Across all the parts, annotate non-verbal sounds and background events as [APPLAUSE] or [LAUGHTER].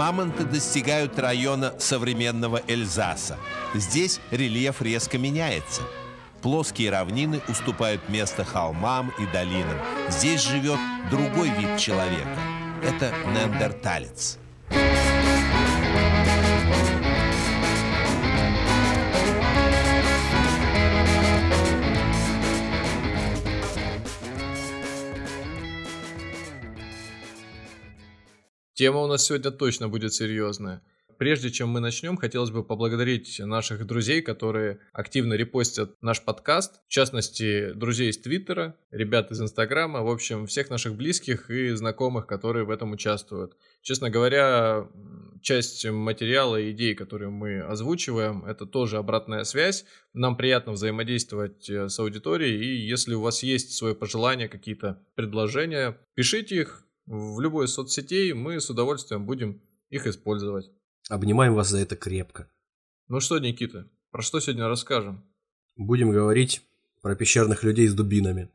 Мамонты достигают района современного Эльзаса. Здесь рельеф резко меняется. Плоские равнины уступают место холмам и долинам. Здесь живет другой вид человека. Это неандерталец. Тема у нас сегодня точно будет серьезная. Прежде чем мы начнем, хотелось бы поблагодарить наших друзей, которые активно репостят наш подкаст. В частности, друзей из Твиттера, ребят из Инстаграма, в общем, всех наших близких и знакомых, которые в этом участвуют. Честно говоря, часть материала и идей, которые мы озвучиваем, это тоже обратная связь. Нам приятно взаимодействовать э, с аудиторией, и если у вас есть свои пожелания, какие-то предложения, пишите их, в любой из соцсетей, мы с удовольствием будем их использовать. Обнимаем вас за это крепко. Ну что, Никита, про что сегодня расскажем? Будем говорить про пещерных людей с дубинами.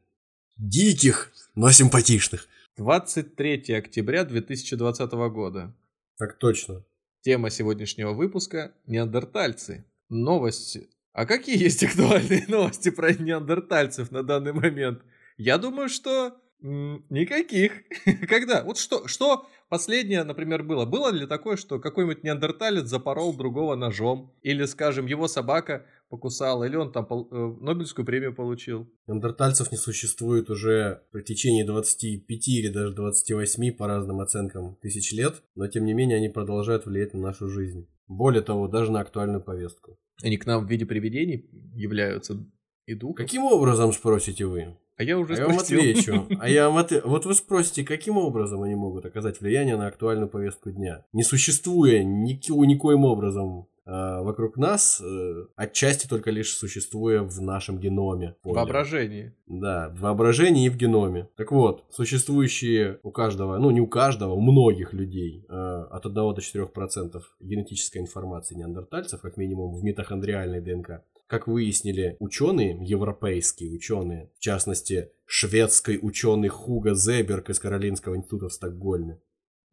Диких, но симпатичных. 23 октября 2020 года. Так точно. Тема сегодняшнего выпуска – неандертальцы. Новости. А какие есть [LAUGHS] актуальные новости про неандертальцев на данный момент? Я думаю, что Никаких. [LAUGHS] Когда? Вот что, что последнее, например, было? Было ли такое, что какой-нибудь неандерталец запорол другого ножом? Или, скажем, его собака покусала? Или он там э, Нобелевскую премию получил? Неандертальцев не существует уже в течение 25 или даже 28 по разным оценкам тысяч лет, но тем не менее они продолжают влиять на нашу жизнь. Более того, даже на актуальную повестку. Они к нам в виде привидений являются и духов? Каким образом, спросите вы? А я уже а я вам отвечу. [LAUGHS] А я вам отвечу. Вот вы спросите, каким образом они могут оказать влияние на актуальную повестку дня? Не существуя никаким, никоим образом э, вокруг нас, э, отчасти только лишь существуя в нашем геноме. В воображении. Да, в воображении и в геноме. Так вот, существующие у каждого, ну не у каждого, у многих людей э, от 1 до 4% генетической информации неандертальцев, как минимум в митохондриальной ДНК, как выяснили ученые, европейские ученые, в частности, шведский ученый Хуга Зеберг из Каролинского института в Стокгольме,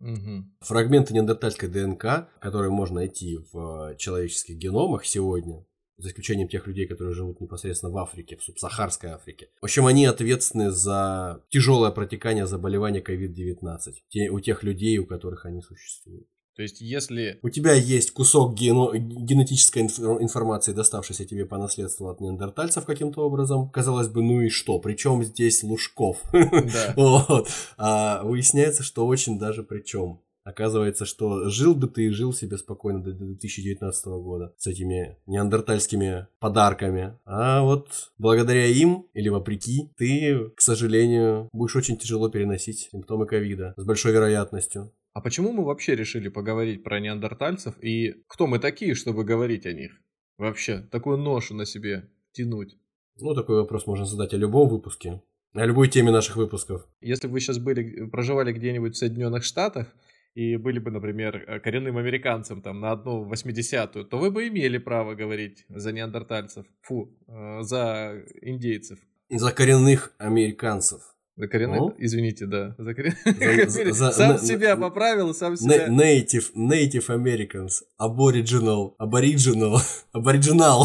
Угу. Фрагменты неандертальской ДНК, которые можно найти в человеческих геномах сегодня, за исключением тех людей, которые живут непосредственно в Африке, в субсахарской Африке. В общем, они ответственны за тяжелое протекание заболевания COVID-19 у тех людей, у которых они существуют. То есть, если... У тебя есть кусок гено... генетической инф... информации, доставшейся тебе по наследству от неандертальцев каким-то образом. Казалось бы, ну и что? Причем здесь Лужков? Да. [LAUGHS] вот. А выясняется, что очень даже причем. Оказывается, что жил бы ты и жил себе спокойно до 2019 года с этими неандертальскими подарками. А вот благодаря им, или вопреки, ты, к сожалению, будешь очень тяжело переносить симптомы ковида с большой вероятностью. А почему мы вообще решили поговорить про неандертальцев и кто мы такие, чтобы говорить о них? Вообще, такую ношу на себе тянуть. Ну, такой вопрос можно задать о любом выпуске. О любой теме наших выпусков. Если бы вы сейчас были, проживали где-нибудь в Соединенных Штатах, и были бы, например, э, коренным американцем там на одну восьмидесятую, то вы бы имели право говорить за неандертальцев, фу, э, за индейцев. За коренных американцев. За коренных, ну? извините, да. За коренных. [LAUGHS] Сам себя поправил, сам себя. Native, native Americans, Aboriginal, Aboriginal, [LAUGHS] Aboriginal.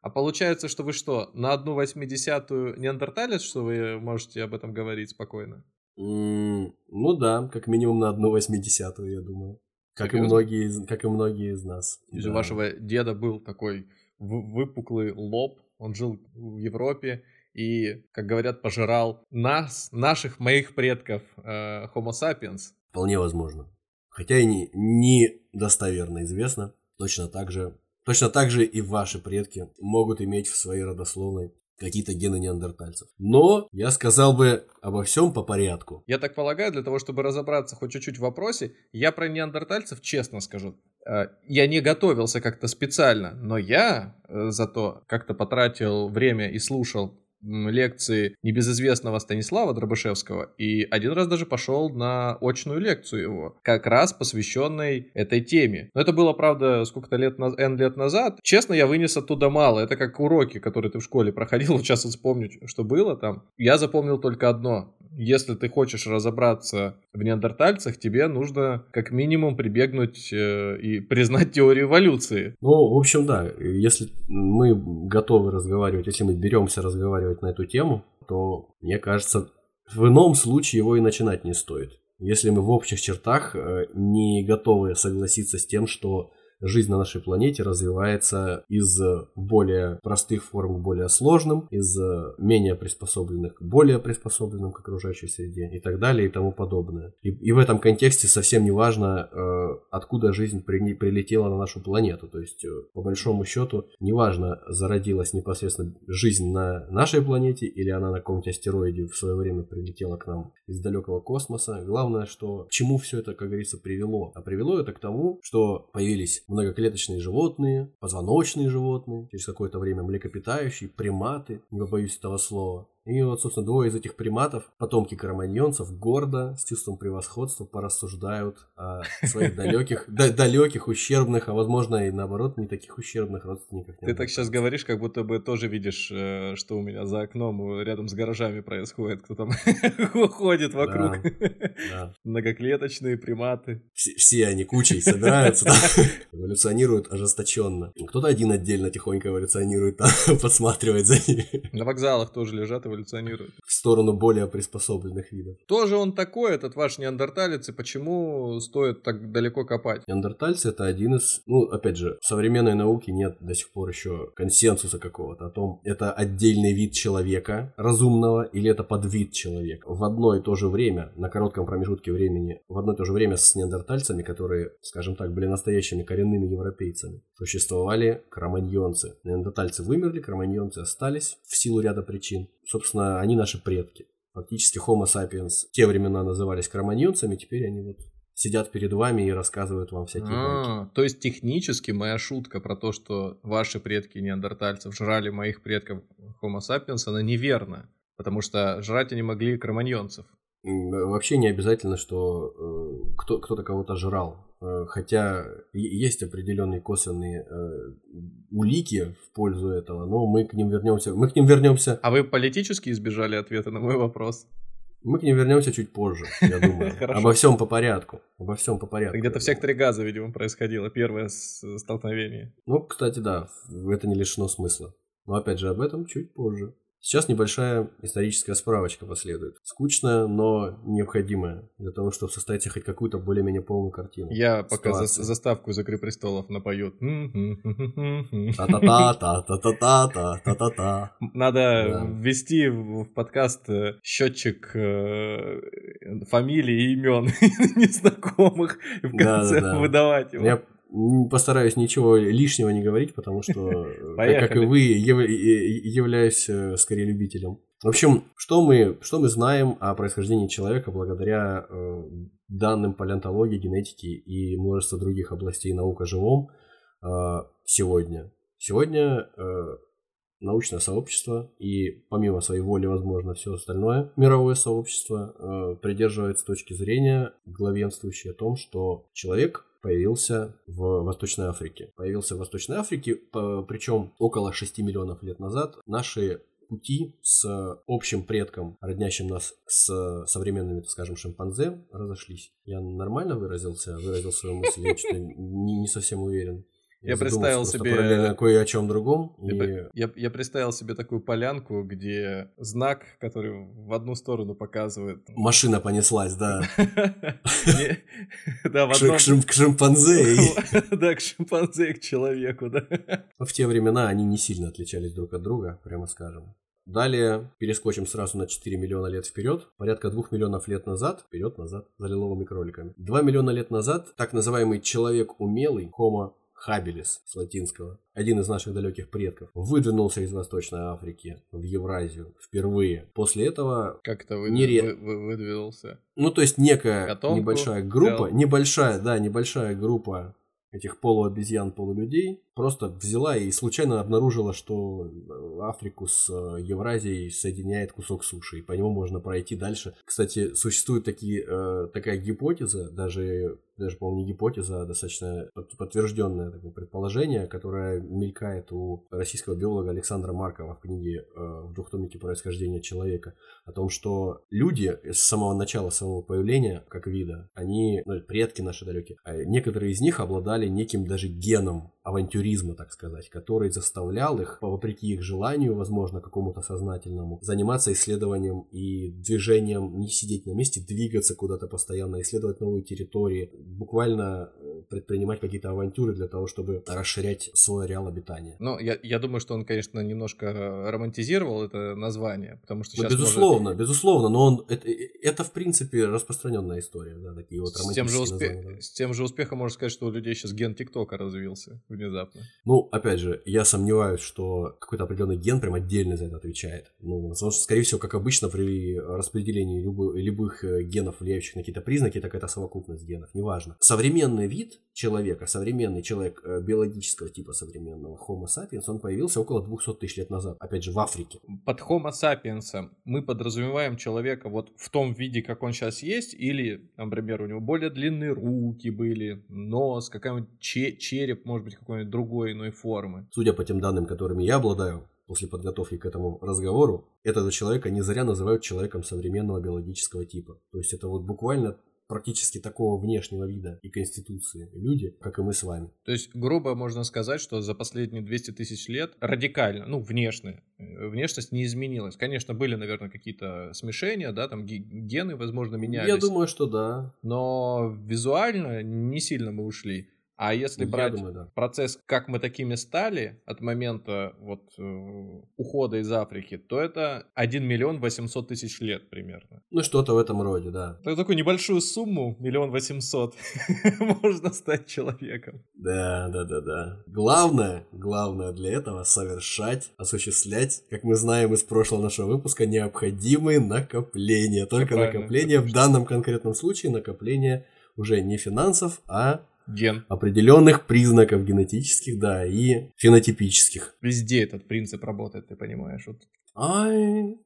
А получается, что вы что, на одну восьмидесятую неандерталец, что вы можете об этом говорить спокойно? Mm, ну да, как минимум на одну восьмидесятую, я думаю. Как и, многие, как и многие из нас. Из да. вашего деда был такой выпуклый лоб, он жил в Европе, и, как говорят, пожирал нас, наших, моих предков, э, Homo sapiens. Вполне возможно. Хотя и не, не достоверно известно. Точно так же Точно так же и ваши предки могут иметь в своей родословной какие-то гены неандертальцев. Но я сказал бы обо всем по порядку. Я так полагаю, для того, чтобы разобраться хоть чуть-чуть в вопросе, я про неандертальцев честно скажу. Э, я не готовился как-то специально, но я э, зато как-то потратил время и слушал лекции небезызвестного Станислава Дробышевского и один раз даже пошел на очную лекцию его, как раз посвященной этой теме. Но это было, правда, сколько-то лет, на... N лет назад. Честно, я вынес оттуда мало. Это как уроки, которые ты в школе проходил. [LAUGHS] Вот сейчас вспомню, что было там. Я запомнил только одно если ты хочешь разобраться в неандертальцах, тебе нужно как минимум прибегнуть э, и признать теорию эволюции. Ну, в общем, да, если мы готовы разговаривать, если мы беремся разговаривать на эту тему, то, мне кажется, в ином случае его и начинать не стоит. Если мы в общих чертах э, не готовы согласиться с тем, что жизнь на нашей планете развивается из более простых форм к более сложным, из менее приспособленных к более приспособленным к окружающей среде и так далее и тому подобное. И, и в этом контексте совсем не важно, э, откуда жизнь при, прилетела на нашу планету. То есть, э, по большому счету, неважно, зародилась непосредственно жизнь на нашей планете или она на каком-то астероиде в свое время прилетела к нам из далекого космоса. Главное, что к чему все это, как говорится, привело. А привело это к тому, что появились многоклеточные животные, позвоночные животные, через какое-то время млекопитающие, приматы, не побоюсь этого слова, и вот, собственно, двое из этих приматов, потомки караманьонцев, гордо, с чувством превосходства порассуждают о своих далеких, [LAUGHS] далеких, ущербных, а возможно и наоборот, не таких ущербных родственниках. Ты так сейчас говоришь, как будто бы тоже видишь, э, что у меня за окном рядом с гаражами происходит, кто там [LAUGHS] ходит вокруг. [LAUGHS] Многоклеточные приматы. Все они кучей собираются, эволюционируют ожесточенно. Кто-то один отдельно тихонько эволюционирует, подсматривает за ними. На вокзалах тоже лежат эволюционирует. В сторону более приспособленных видов. Тоже он такой, этот ваш неандерталец, и почему стоит так далеко копать? Неандертальцы это один из, ну, опять же, в современной науке нет до сих пор еще консенсуса какого-то о том, это отдельный вид человека разумного или это подвид человека. В одно и то же время, на коротком промежутке времени, в одно и то же время с неандертальцами, которые, скажем так, были настоящими коренными европейцами, существовали кроманьонцы. Неандертальцы вымерли, кроманьонцы остались в силу ряда причин. Собственно, они наши предки. Фактически Homo sapiens в те времена назывались кроманьонцами, теперь они вот сидят перед вами и рассказывают вам всякие а, То есть технически моя шутка про то, что ваши предки неандертальцев жрали моих предков Homo sapiens, она неверна. Потому что жрать они могли кроманьонцев. Вообще не обязательно, что э, кто, кто-то кого-то жрал. Э, хотя есть определенные косвенные э, улики в пользу этого, но мы к ним вернемся. Мы к ним вернемся. А вы политически избежали ответа на мой вопрос? Мы к ним вернемся чуть позже, я думаю. [LAUGHS] Обо всем по порядку. Обо всем по порядку. Где-то в секторе газа, видимо, происходило первое столкновение. Ну, кстати, да, это не лишено смысла. Но опять же, об этом чуть позже. Сейчас небольшая историческая справочка последует. Скучная, но необходимая для того, чтобы составить хоть какую-то более-менее полную картину. Я пока за, заставку из «Игры престолов» напою. [LAUGHS] Та-та-та-та-та-та-та-та-та-та. Надо ввести в подкаст э, счетчик э, фамилий и имен [LAUGHS] незнакомых в конце выдавать его. Постараюсь ничего лишнего не говорить, потому что, [LAUGHS] как и вы, являюсь э, скорее любителем. В общем, что мы, что мы знаем о происхождении человека благодаря э, данным палеонтологии, генетики и множества других областей наук о живом э, сегодня? Сегодня э, научное сообщество и помимо своей воли, возможно, все остальное мировое сообщество э, придерживается точки зрения главенствующей о том, что человек появился в Восточной Африке. Появился в Восточной Африке, причем около 6 миллионов лет назад наши пути с общим предком, роднящим нас с современными, так скажем, шимпанзе, разошлись. Я нормально выразился, выразил свою мысль, я что-то не, не совсем уверен. Я, представил себе... Параллельно кое о чем другом. Я, и... я, я представил себе такую полянку, где знак, который в одну сторону показывает... Машина понеслась, да. [LAUGHS] К шимпанзе. [LAUGHS] Да, к шимпанзе и к человеку, да. В те времена они не сильно отличались друг от друга, прямо скажем. Далее перескочим сразу на 4 миллиона лет вперед. Порядка 2 миллионов лет назад, вперед-назад, за лиловыми кроликами. 2 миллиона лет назад так называемый человек умелый, Homo Хабелис с латинского, один из наших далеких предков, выдвинулся из Восточной Африки в Евразию впервые. После этого... Как это вы, нере... вы, выдвинулся? Ну, то есть некая Котомку небольшая группа, взял. небольшая, да, небольшая группа этих полуобезьян, полулюдей просто взяла и случайно обнаружила, что э, Африку с э, Евразией соединяет кусок суши, и по нему можно пройти дальше. Кстати, существует такие, э, такая гипотеза, даже даже, по-моему, не гипотеза, а достаточно подтвержденное такое предположение, которое мелькает у российского биолога Александра Маркова в книге в двухтомнике «Происхождение человека» о том, что люди с самого начала своего появления, как вида, они, ну, предки наши далекие, а некоторые из них обладали неким даже геном авантюризма, так сказать, который заставлял их, вопреки их желанию, возможно, какому-то сознательному, заниматься исследованием и движением, не сидеть на месте, двигаться куда-то постоянно, исследовать новые территории, буквально э, предпринимать какие-то авантюры для того, чтобы расширять свой ареал обитания. Ну, я, я думаю, что он, конечно, немножко романтизировал это название, потому что ну, сейчас Безусловно, может... безусловно, но он, это, это, в принципе, распространенная история, да, такие вот с тем, же успех, с тем же успехом можно сказать, что у людей сейчас ген ТикТока развился внезапно. Ну, опять же, я сомневаюсь, что какой-то определенный ген прям отдельно за это отвечает. Ну, скорее всего, как обычно, при распределении любых, любых э, генов, влияющих на какие-то признаки, так это совокупность генов, неважно. Современный вид человека, современный человек э, биологического типа современного Homo sapiens, он появился около 200 тысяч лет назад, опять же, в Африке. Под Homo sapiens мы подразумеваем человека вот в том виде, как он сейчас есть, или, например, у него более длинные руки были, нос, какой-нибудь череп, может быть, какой-нибудь другой иной формы. Судя по тем данным, которыми я обладаю, после подготовки к этому разговору, этого человека не зря называют человеком современного биологического типа. То есть это вот буквально практически такого внешнего вида и конституции люди, как и мы с вами. То есть, грубо можно сказать, что за последние 200 тысяч лет радикально, ну, внешне, э, внешность не изменилась. Конечно, были, наверное, какие-то смешения, да, там гены, возможно, менялись. Я думаю, что да. Но визуально не сильно мы ушли. А если брать думаю, да. процесс, как мы такими стали от момента вот э, ухода из Африки, то это 1 миллион 800 тысяч лет примерно. Ну, что-то в этом роде, да. Так, такую небольшую сумму, миллион восемьсот, [LAUGHS] можно стать человеком. Да, да, да, да. Главное, главное для этого совершать, осуществлять, как мы знаем из прошлого нашего выпуска, необходимые накопления. Только накопления, в данном конкретном случае накопления уже не финансов, а Ген. определенных признаков генетических, да, и фенотипических. Везде этот принцип работает, ты понимаешь. Вот. Ай.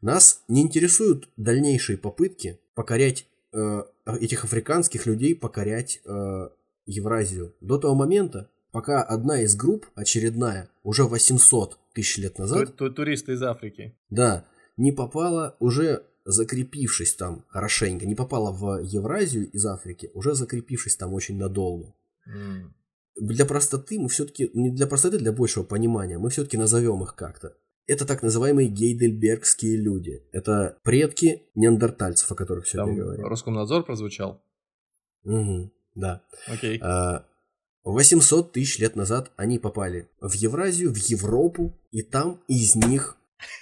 Нас не интересуют дальнейшие попытки покорять э, этих африканских людей, покорять э, Евразию. До того момента, пока одна из групп, очередная, уже 800 тысяч лет назад... Ту Туристы из Африки. Да, не попала уже закрепившись там хорошенько, не попала в Евразию из Африки, уже закрепившись там очень надолго. Mm. Для простоты мы все-таки, не для простоты, для большего понимания, мы все-таки назовем их как-то. Это так называемые гейдельбергские люди. Это предки неандертальцев, о которых сегодня говорим. Роскомнадзор прозвучал? Угу, да. Окей. А, 800 тысяч лет назад они попали в Евразию, в Европу, и там из них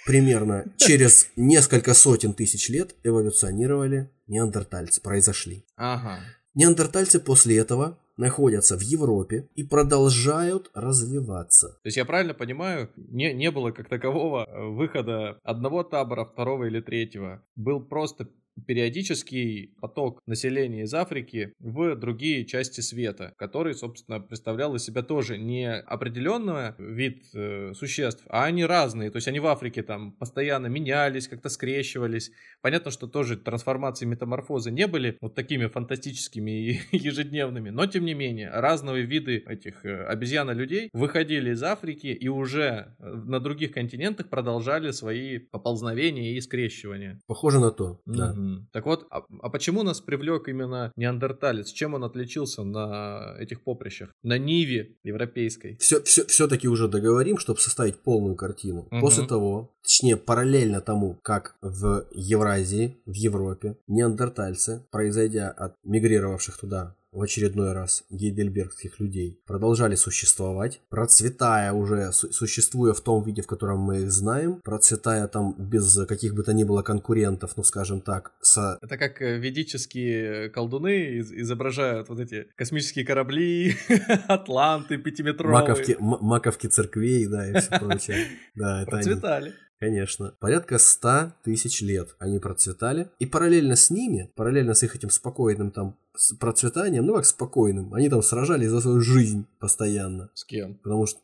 примерно через несколько сотен тысяч лет эволюционировали неандертальцы, произошли. Ага. Неандертальцы после этого находятся в Европе и продолжают развиваться. То есть я правильно понимаю, не, не было как такового выхода одного табора, второго или третьего. Был просто периодический поток населения из Африки в другие части света, который, собственно, представлял из себя тоже не определенный вид э, существ, а они разные. То есть они в Африке там постоянно менялись, как-то скрещивались. Понятно, что тоже трансформации, метаморфозы не были вот такими фантастическими и [LAUGHS] ежедневными, но тем не менее разные виды этих э, обезьяно-людей выходили из Африки и уже э, на других континентах продолжали свои поползновения и скрещивания. Похоже на то, да. Так вот, а, а почему нас привлек именно неандерталец? Чем он отличился на этих поприщах? На Ниве европейской? Все, все, все-таки уже договорим, чтобы составить полную картину. Угу. После того, точнее параллельно тому, как в Евразии, в Европе, неандертальцы, произойдя от мигрировавших туда в очередной раз гейдельбергских людей продолжали существовать, процветая уже, существуя в том виде, в котором мы их знаем, процветая там без каких бы то ни было конкурентов, ну скажем так, с... Это как э, ведические колдуны изображают вот эти космические корабли, [LAUGHS] атланты пятиметровые. Маковки, маковки церквей, да, и все прочее. [LAUGHS] Да, это Процветали. Конечно. Порядка 100 тысяч лет они процветали. И параллельно с ними, параллельно с их этим спокойным там процветанием, ну как спокойным, они там сражались за свою жизнь постоянно. С кем? Потому что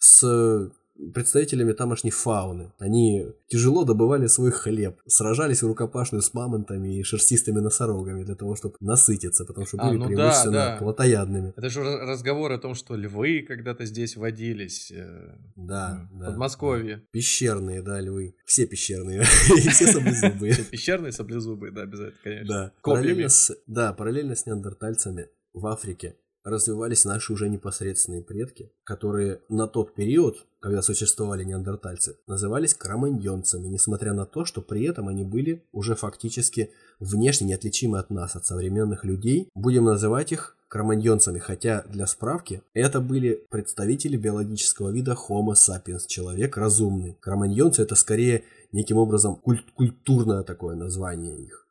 с представителями тамошней фауны. Они тяжело добывали свой хлеб, сражались в рукопашную с мамонтами и шерстистыми носорогами для того, чтобы насытиться, потому что А, были ну да, преимущественно да. плотоядными. Это же ра- разговор о том, что львы когда-то здесь водились. э, Да, в да. Подмосковье. Пещерные, да, львы. Все пещерные. [LAUGHS] И все саблезубые. Все Пещерные саблезубые, да, обязательно, конечно. Да. Параллельно с, да, параллельно с неандертальцами в Африке развивались наши уже непосредственные предки, которые на тот период, когда существовали неандертальцы, назывались кроманьонцами, несмотря на то, что при этом они были уже фактически внешне неотличимы от нас, от современных людей. Будем называть их кроманьонцами, хотя для справки это были представители биологического вида Homo sapiens, человек разумный. Кроманьонцы это скорее неким образом куль- культурное такое название их,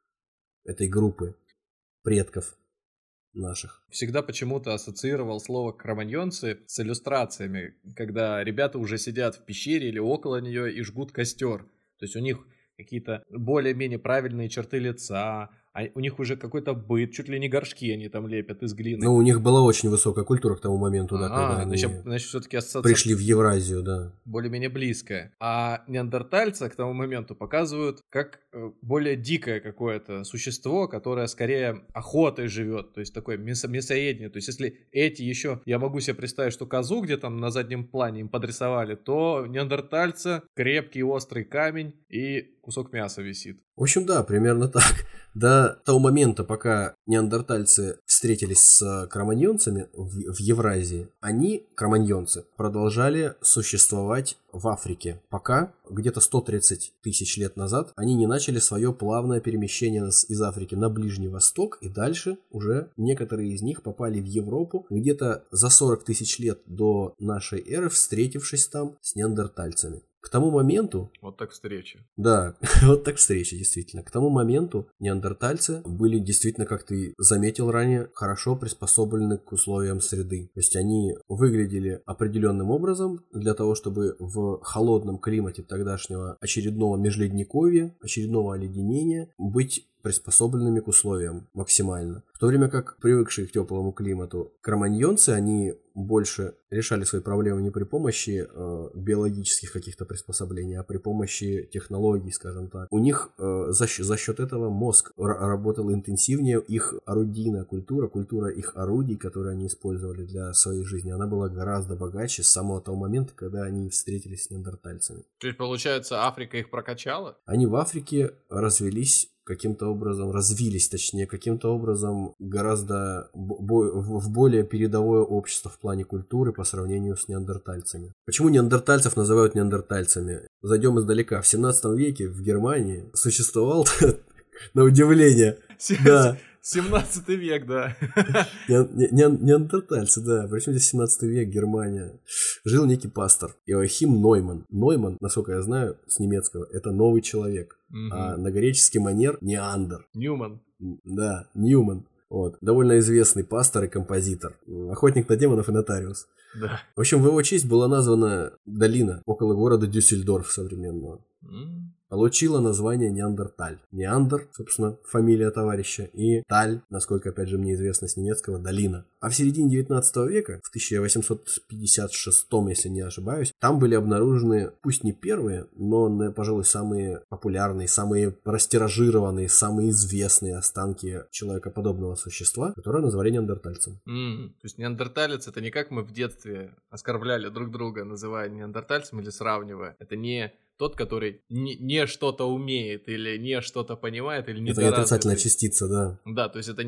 этой группы предков наших. Всегда почему-то ассоциировал слово кроманьонцы с иллюстрациями, когда ребята уже сидят в пещере или около нее и жгут костер. То есть у них какие-то более-менее правильные черты лица, а у них уже какой-то быт, чуть ли не горшки они там лепят из глины. Ну, у них была очень высокая культура к тому моменту, да, А, когда они значит, значит, все-таки ассоциация пришли в Евразию, да. более-менее близкое. А неандертальца к тому моменту показывают как э, более дикое какое-то существо, которое скорее охотой живет, то есть такое мясо мясоедение. То есть если эти еще, я могу себе представить, что козу где там на заднем плане им подрисовали, то неандертальца крепкий острый камень и кусок мяса висит. В общем, да, примерно так. [LAUGHS] До того момента, пока неандертальцы встретились с кроманьонцами в, в Евразии, они, кроманьонцы, продолжали существовать в Африке, пока где-то 130 тысяч лет назад они не начали свое плавное перемещение из Африки на Ближний Восток, и дальше уже некоторые из них попали в Европу где-то за 40 тысяч лет до нашей эры, встретившись там с неандертальцами. К тому моменту Вот так встреча. да, [LAUGHS] вот так встреча, действительно. К тому моменту неандертальцы были действительно, как ты заметил ранее, хорошо приспособлены к условиям среды. То есть они выглядели определенным образом для того, чтобы в холодном климате тогдашнего очередного межледниковья, очередного оледенения быть приспособленными к условиям максимально. В то время как привыкшие к теплому климату кроманьонцы, они больше решали свои проблемы не при помощи э, биологических каких-то приспособлений, а при помощи технологий, скажем так. У них э, за, щ- за счет этого мозг ра- работал интенсивнее, их орудийная культура, культура их орудий, которые они использовали для своей жизни, она была гораздо богаче с самого того момента, когда они встретились с неандертальцами. То есть, получается, Африка их прокачала? Они в Африке развелись каким-то образом, развились точнее, каким-то образом гораздо бо- в более передовое общество в плане культуры по сравнению с неандертальцами. Почему неандертальцев называют неандертальцами? Зайдем издалека. В 17 веке в Германии существовал, [LAUGHS] на удивление, да, 17 век, да. не- не- не- неандертальцы, да. Причем здесь 17 век, Германия. Жил некий пастор Иоахим Нойман. Нойман, насколько я знаю, с немецкого, это новый человек. А на греческий манер Неандер. Ньюман. Да, Ньюман. Вот. Довольно известный пастор и композитор. Охотник на демонов и нотариус. Да. В общем, в его честь была названа долина около города Дюссельдорф современного. М. Получила название Неандерталь. Неандер, собственно, фамилия товарища, и Таль, насколько, опять же, мне известно с немецкого, долина. А в середине 19 века, в 1856, если не ошибаюсь, там были обнаружены, пусть не первые, но, пожалуй, самые популярные, самые растиражированные, самые известные останки человекоподобного существа, которое назвали неандертальцем. М, То есть неандерталец это не как мы в детстве оскорбляли друг друга, называя неандертальцем или сравнивая. Это не тот, который не, не что-то умеет или не что-то понимает или не Это отрицательная частица, да. Да, то есть это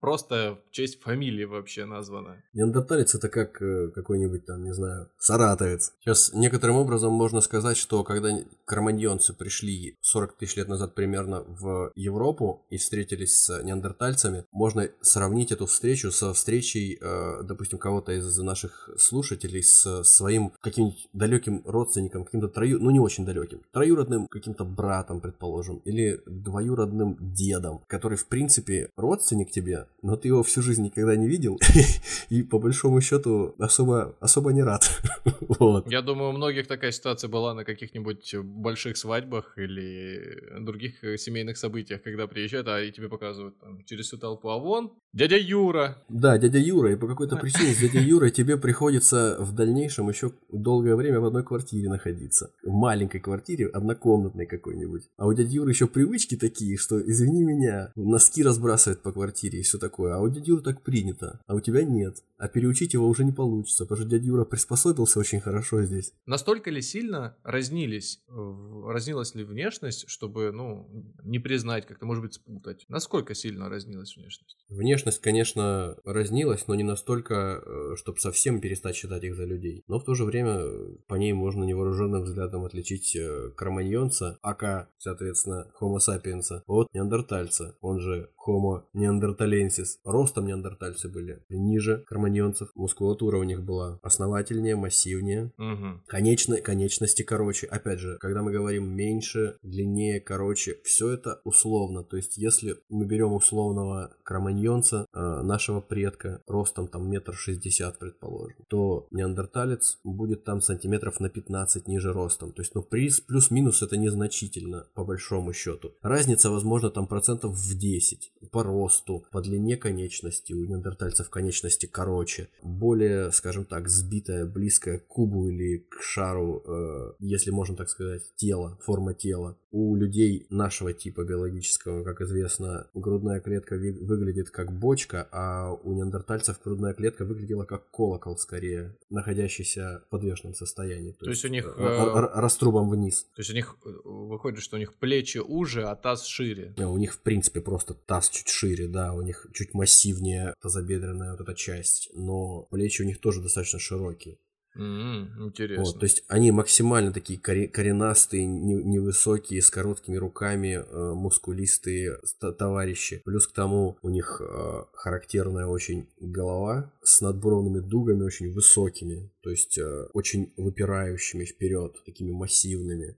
просто в честь фамилии вообще названо. Неандерталец это как э, какой-нибудь там, не знаю, саратовец. Сейчас некоторым образом можно сказать, что когда кроманьонцы пришли 40 тысяч лет назад примерно в Европу и встретились с неандертальцами, можно сравнить эту встречу со встречей, э, допустим, кого-то из наших слушателей с своим каким-нибудь далеким родственником, каким-то трою, ну не очень далеким, троюродным каким-то братом, предположим, или двоюродным дедом, который, в принципе, родственник тебе, но ты его всю жизнь никогда не видел, [LAUGHS] и по большому счету особо, особо не рад [LAUGHS] [LAUGHS] Вот. Я думаю, у многих такая ситуация была на каких-нибудь больших свадьбах или других э, семейных событиях, когда приезжают, а и тебе показывают там, через всю толпу, а вон дядя Юра. Да, дядя Юра, и по какой-то [LAUGHS] причине с дядей Юрой тебе приходится в дальнейшем еще долгое время в одной квартире находиться. В маленькой квартире, однокомнатной какой-нибудь. А у дяди Юры еще привычки такие, что, извини меня, носки разбрасывает по квартире и все такое. А у дяди Юры так принято, а у тебя нет. А переучить его уже не получится, потому что дядя Юра приспособился очень хорошо здесь. Настолько ли сильно разнились, разнилась ли внешность, чтобы, ну, не признать, как-то, может быть, спутать? Насколько сильно разнилась внешность? Внешность, конечно, разнилась, но не настолько, э, чтобы совсем перестать считать их за людей. Но в то же время э, по ней можно невооруженным взглядом отличить э, кроманьонца, ака, соответственно, homo sapiens, от неандертальца, он же homo neanderthalensis. Ростом неандертальцы были ниже кроманьонцев, мускулатура у них была основательнее, массивнее, угу. Конечно, конечности короче. Опять же, когда мы говорим меньше, длиннее, короче, все это условно. То есть, если мы берем условного кроманьонца, э, нашего предка, ростом там метр шестьдесят, предположим, то неандерталец будет там сантиметров на 15 ниже ростом. То есть, ну, плюс-минус это незначительно, по большому счету. Разница, возможно, там процентов в 10 по росту, по длине конечности. У неандертальцев конечности короче. Более, скажем так, сбитая, близкая к кубу или к шару, э, если можно так сказать, тело, форма тела. У людей нашего типа биологического, как известно, грудная клетка выглядит как бочка, а у неандертальцев грудная клетка выглядела как колокол скорее, находящийся в подвешенном состоянии. То, то есть, есть у них... Э, раструбом вниз. То есть у них э, выходит, что у них плечи уже, а таз шире. У них в принципе просто таз чуть шире, да, у них чуть массивнее тазобедренная вот эта часть, но плечи у них тоже достаточно широкие. Mm, интересно. Вот, то есть они максимально такие коренастые, невысокие, с короткими руками, э, мускулистые товарищи. Плюс к тому у них э, характерная очень голова с надбровными дугами очень высокими, то есть э, очень выпирающими вперед, такими массивными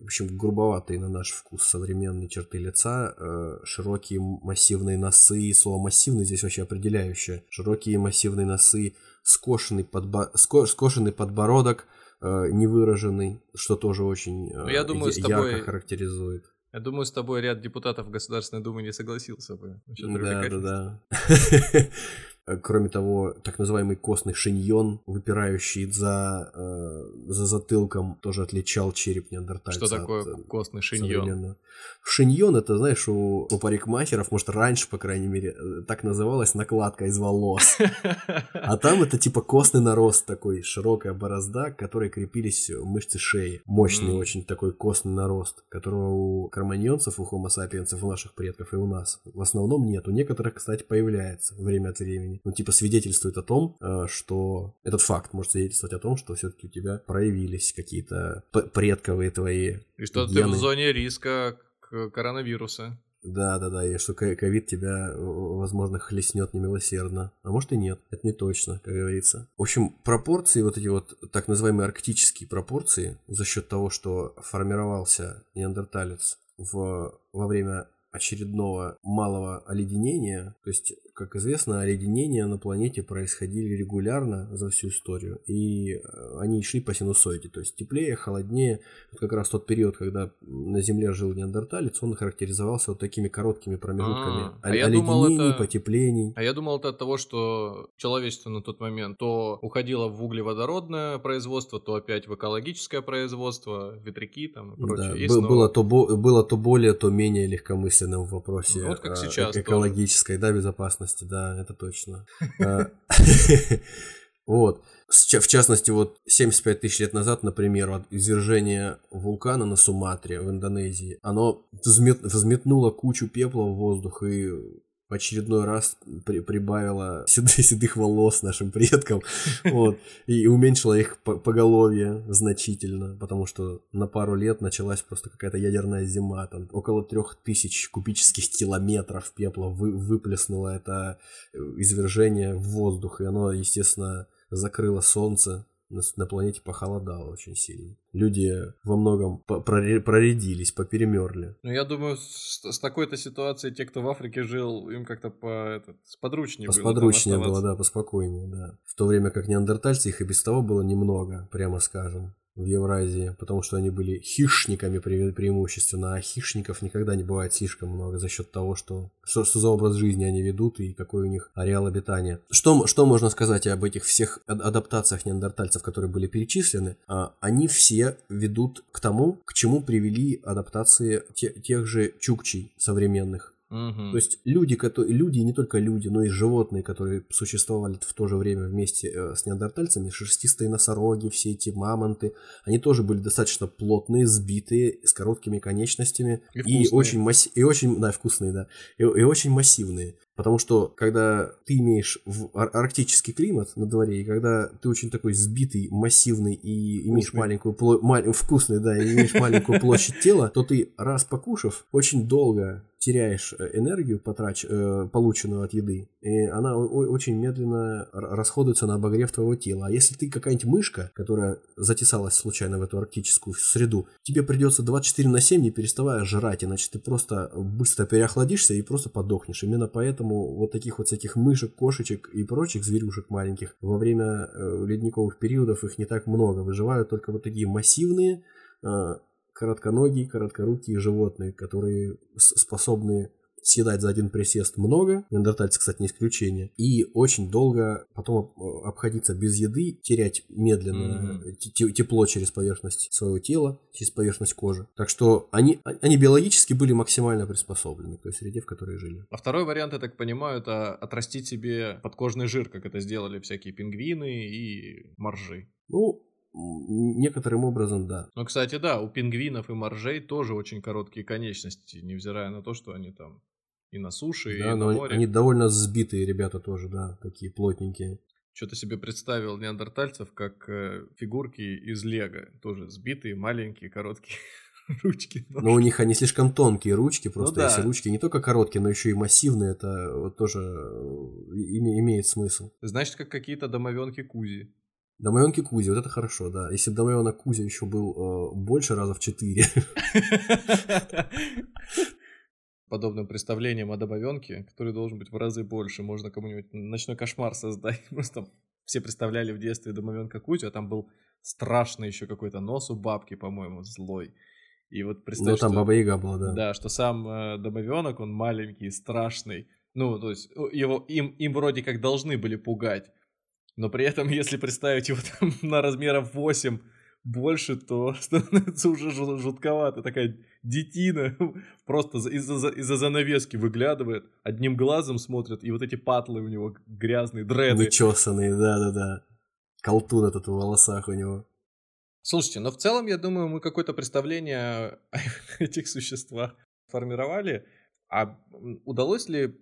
в общем, грубоватые на наш вкус современные черты лица, э, широкие массивные носы, слово массивный здесь вообще определяющее, широкие массивные носы, скошенный, подбо... скошенный подбородок, э, невыраженный, что тоже очень э, я думаю, я- тобой... ярко характеризует. Я думаю, с тобой ряд депутатов Государственной Думы не согласился бы. Да, да, да. Э, [LAUGHS] кроме того, так называемый костный шиньон, выпирающий за, э, за затылком, тоже отличал череп неандертальца. Что такое от, э, костный шиньон? Шиньон это, знаешь, у, у парикмахеров, может, раньше, по крайней мере, э, так называлась накладка из волос. А там это типа костный нарост такой, широкая борозда, к которой крепились мышцы шеи. Мощный mm. очень такой костный нарост, которого у кроманьонцев, у хомо сапиенсов, у наших предков и у нас в основном нет. У некоторых, кстати, появляется время от времени ну, типа, свидетельствует о том, э, что этот факт может свидетельствовать о том, что все-таки у тебя проявились какие-то предковые твои И что гены. ты в зоне риска к коронавируса. Да, да, да, и что ковид тебя, возможно, хлестнет немилосердно. А может и нет, это не точно, как говорится. В общем, пропорции, вот эти вот так называемые арктические пропорции, за счет того, что формировался неандерталец в, во время очередного малого оледенения, то есть как известно, оледенения на планете происходили регулярно за всю историю, и э, они шли по синусоиде, то есть теплее, холоднее. Как раз тот период, когда на Земле жил неандерталец, он характеризовался вот такими короткими промежутками а, а оледенений, это... потеплений. А я думал это от того, что человечество на тот момент то уходило в углеводородное производство, то опять в экологическое производство, ветряки там и прочее. Да, было, снова... то, было то более, то менее легкомысленным в вопросе вот как сейчас, экологической да, безопасности частности, да, это точно. А, [LAUGHS] вот. В частности, вот 75 тысяч лет назад, например, извержение вулкана на Суматре в Индонезии, оно взметнуло кучу пепла в воздух и в очередной раз при, прибавила седых, седых волос нашим предкам, [LAUGHS] вот, и уменьшила их поголовье значительно, потому что на пару лет началась просто какая-то ядерная зима, там около трех тысяч кубических километров пепла вы, выплеснуло это э, извержение в воздух, и оно, естественно, закрыло солнце, на, на планете похолодало очень сильно. Люди во многом проредились, поперемерли. Ну, я думаю, с, с такой-то ситуацией те, кто в Африке жил, им как-то по, этот, сподручнее было. Сподручнее было, да, поспокойнее, да. В то время как неандертальцы, их и без того было немного, прямо скажем в Евразии, потому что они были хищниками пре преимущественно, а хищников никогда не бывает слишком много за счет того, что, что, что за образ жизни они ведут и какой у них ареал обитания. Что, что можно сказать об этих всех адаптациях неандертальцев, которые были перечислены? А, они все ведут к тому, к чему привели адаптации те, тех же чукчей современных. Угу. То есть люди, которые, люди, не только люди, но и животные, которые существовали в то же время вместе э, с неандертальцами, шерстистые носороги, все эти мамонты, они тоже были достаточно плотные, сбитые, с короткими конечностями и, и очень масс... и очень, да, вкусные, да, и, и очень массивные. Потому что, когда ты имеешь в ар- арктический климат на дворе, и когда ты очень такой сбитый, массивный и имеешь вкусный. маленькую площадь, мал- вкусный, да, и имеешь маленькую площадь тела, то ты, раз покушав, очень долго теряешь э, энергию, потрач, э, полученную от еды, и она очень медленно расходуется на обогрев твоего тела. А если ты какая-нибудь мышка, которая затесалась случайно в эту арктическую среду, тебе придется 24 на 7 не переставая жрать, иначе ты просто быстро переохладишься и просто подохнешь. Именно поэтому вот таких вот всяких мышек, кошечек и прочих зверюшек маленьких во время э, ледниковых периодов их не так много. Выживают только вот такие массивные э, коротконогие, короткорукие животные, которые способны съедать за один присест много, неандертальцы, кстати, не исключение, и очень долго потом обходиться без еды, терять медленно mm-hmm. тепло через поверхность своего тела, через поверхность кожи. Так что они, они биологически были максимально приспособлены к той среде, в которой жили. А второй вариант, я так понимаю, это отрастить себе подкожный жир, как это сделали всякие пингвины и моржи. Ну, Некоторым образом, да. Ну, кстати, да, у пингвинов и моржей тоже очень короткие конечности, невзирая на то, что они там и на суше, да, и на море. Они довольно сбитые ребята тоже, да, такие плотненькие. Что-то себе представил неандертальцев как э, фигурки из лего, тоже сбитые, маленькие, короткие [LAUGHS] ручки. Но у них они слишком тонкие ручки, просто ну, да. если ручки не только короткие, но еще и массивные, это вот тоже э, имеет смысл. Значит, как какие-то домовенки Кузи. Домовенки Кузи, вот это хорошо, да. Если бы домовенок Кузя еще был э, больше раза в четыре. [LAUGHS] [LAUGHS] Подобным представлением о домовенке, который должен быть в разы больше, можно кому-нибудь ночной кошмар создать. [LAUGHS] Просто все представляли в детстве домовенка Кузю, а там был страшный еще какой-то нос у бабки, по-моему, злой. И вот представь, Ну, там что, Баба Яга была, да. Да, что сам э, домовенок, он маленький, страшный. Ну, то есть его, им, им вроде как должны были пугать но при этом, [LAUGHS] если представить его там на размеров 8 больше, то [LAUGHS] становится уже жутковато. Такая детина [LAUGHS] просто из-за из занавески выглядывает, одним глазом смотрит, и вот эти патлы у него грязные, дреды. Вычесанные, да-да-да. Колтун этот в волосах у него. Слушайте, но в целом, я думаю, мы какое-то представление о [LAUGHS] этих существах формировали. А удалось ли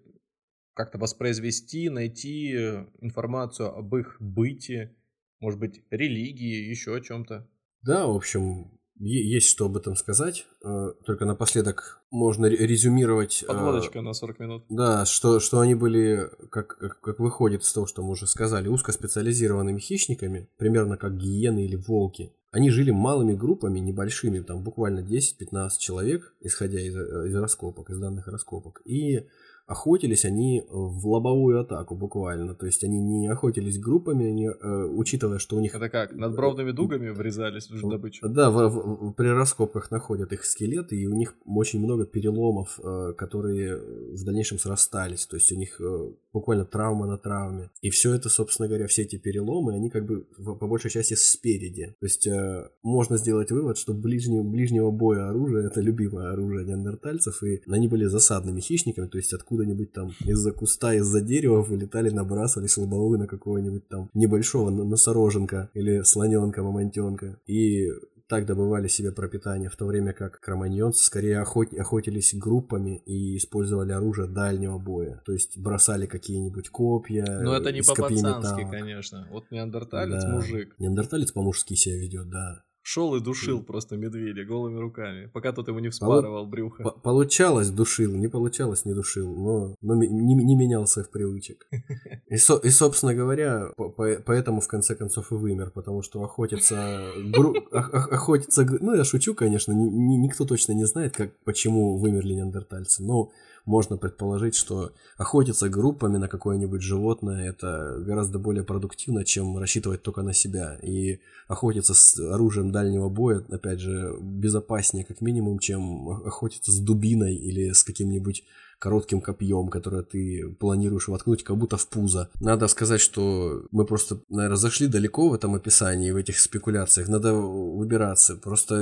как-то воспроизвести, найти информацию об их быте, может быть, религии, еще о чем-то. Да, в общем, есть что об этом сказать. Э, только напоследок можно резюмировать... Э, Подводочка на 40 минут. Да, что, что они были, как, как, как выходит из того, что мы уже сказали, узкоспециализированными хищниками, примерно как гиены или волки. Они жили малыми группами, небольшими, там буквально 10-15 человек, исходя из, из раскопок, из данных раскопок. И охотились они в лобовую атаку буквально. То есть они не охотились группами, они, э, учитывая, что у них... Это как, над бровными дугами врезались в добычу? Да, в, в, при раскопках находят их скелеты, и у них очень много переломов, э, которые в дальнейшем срастались. То есть у них э, буквально травма на травме. И все это, собственно говоря, все эти переломы, они как бы по большей части спереди. То есть э, можно сделать вывод, что ближнего, ближнего боя оружие это любимое оружие неандертальцев, и они были засадными хищниками, то есть откуда-нибудь там из-за куста, из-за дерева вылетали, набрасывались лобовые на какого-нибудь там небольшого носороженка или слоненка, мамонтенка. И так добывали себе пропитание, в то время как кроманьонцы скорее охот... охотились группами и использовали оружие дальнего боя. То есть бросали какие-нибудь копья. Но это не по-пацански, конечно. Вот неандерталец да. мужик. Неандерталец по-мужски себя ведет, да. Шел и душил просто медведя голыми руками, пока тот ему не вспарывал брюхо. Получалось душил, не получалось не душил, но, но не, не менял своих привычек. [LAUGHS] И, со, и собственно говоря, по, по, поэтому в конце концов и вымер, потому что охотиться, гру, [LAUGHS] охотиться, ну я шучу, конечно, ни, никто точно не знает, как, почему вымерли неандертальцы, но можно предположить, что охотиться группами на какое-нибудь животное это гораздо более продуктивно, чем рассчитывать только на себя. И охотиться с оружием дальнего боя, опять же, безопаснее как минимум, чем охотиться с дубиной или с каким-нибудь коротким копьем, которое ты планируешь воткнуть как будто в пузо. Надо сказать, что мы просто, наверное, зашли далеко в этом описании, в этих спекуляциях. Надо выбираться. Просто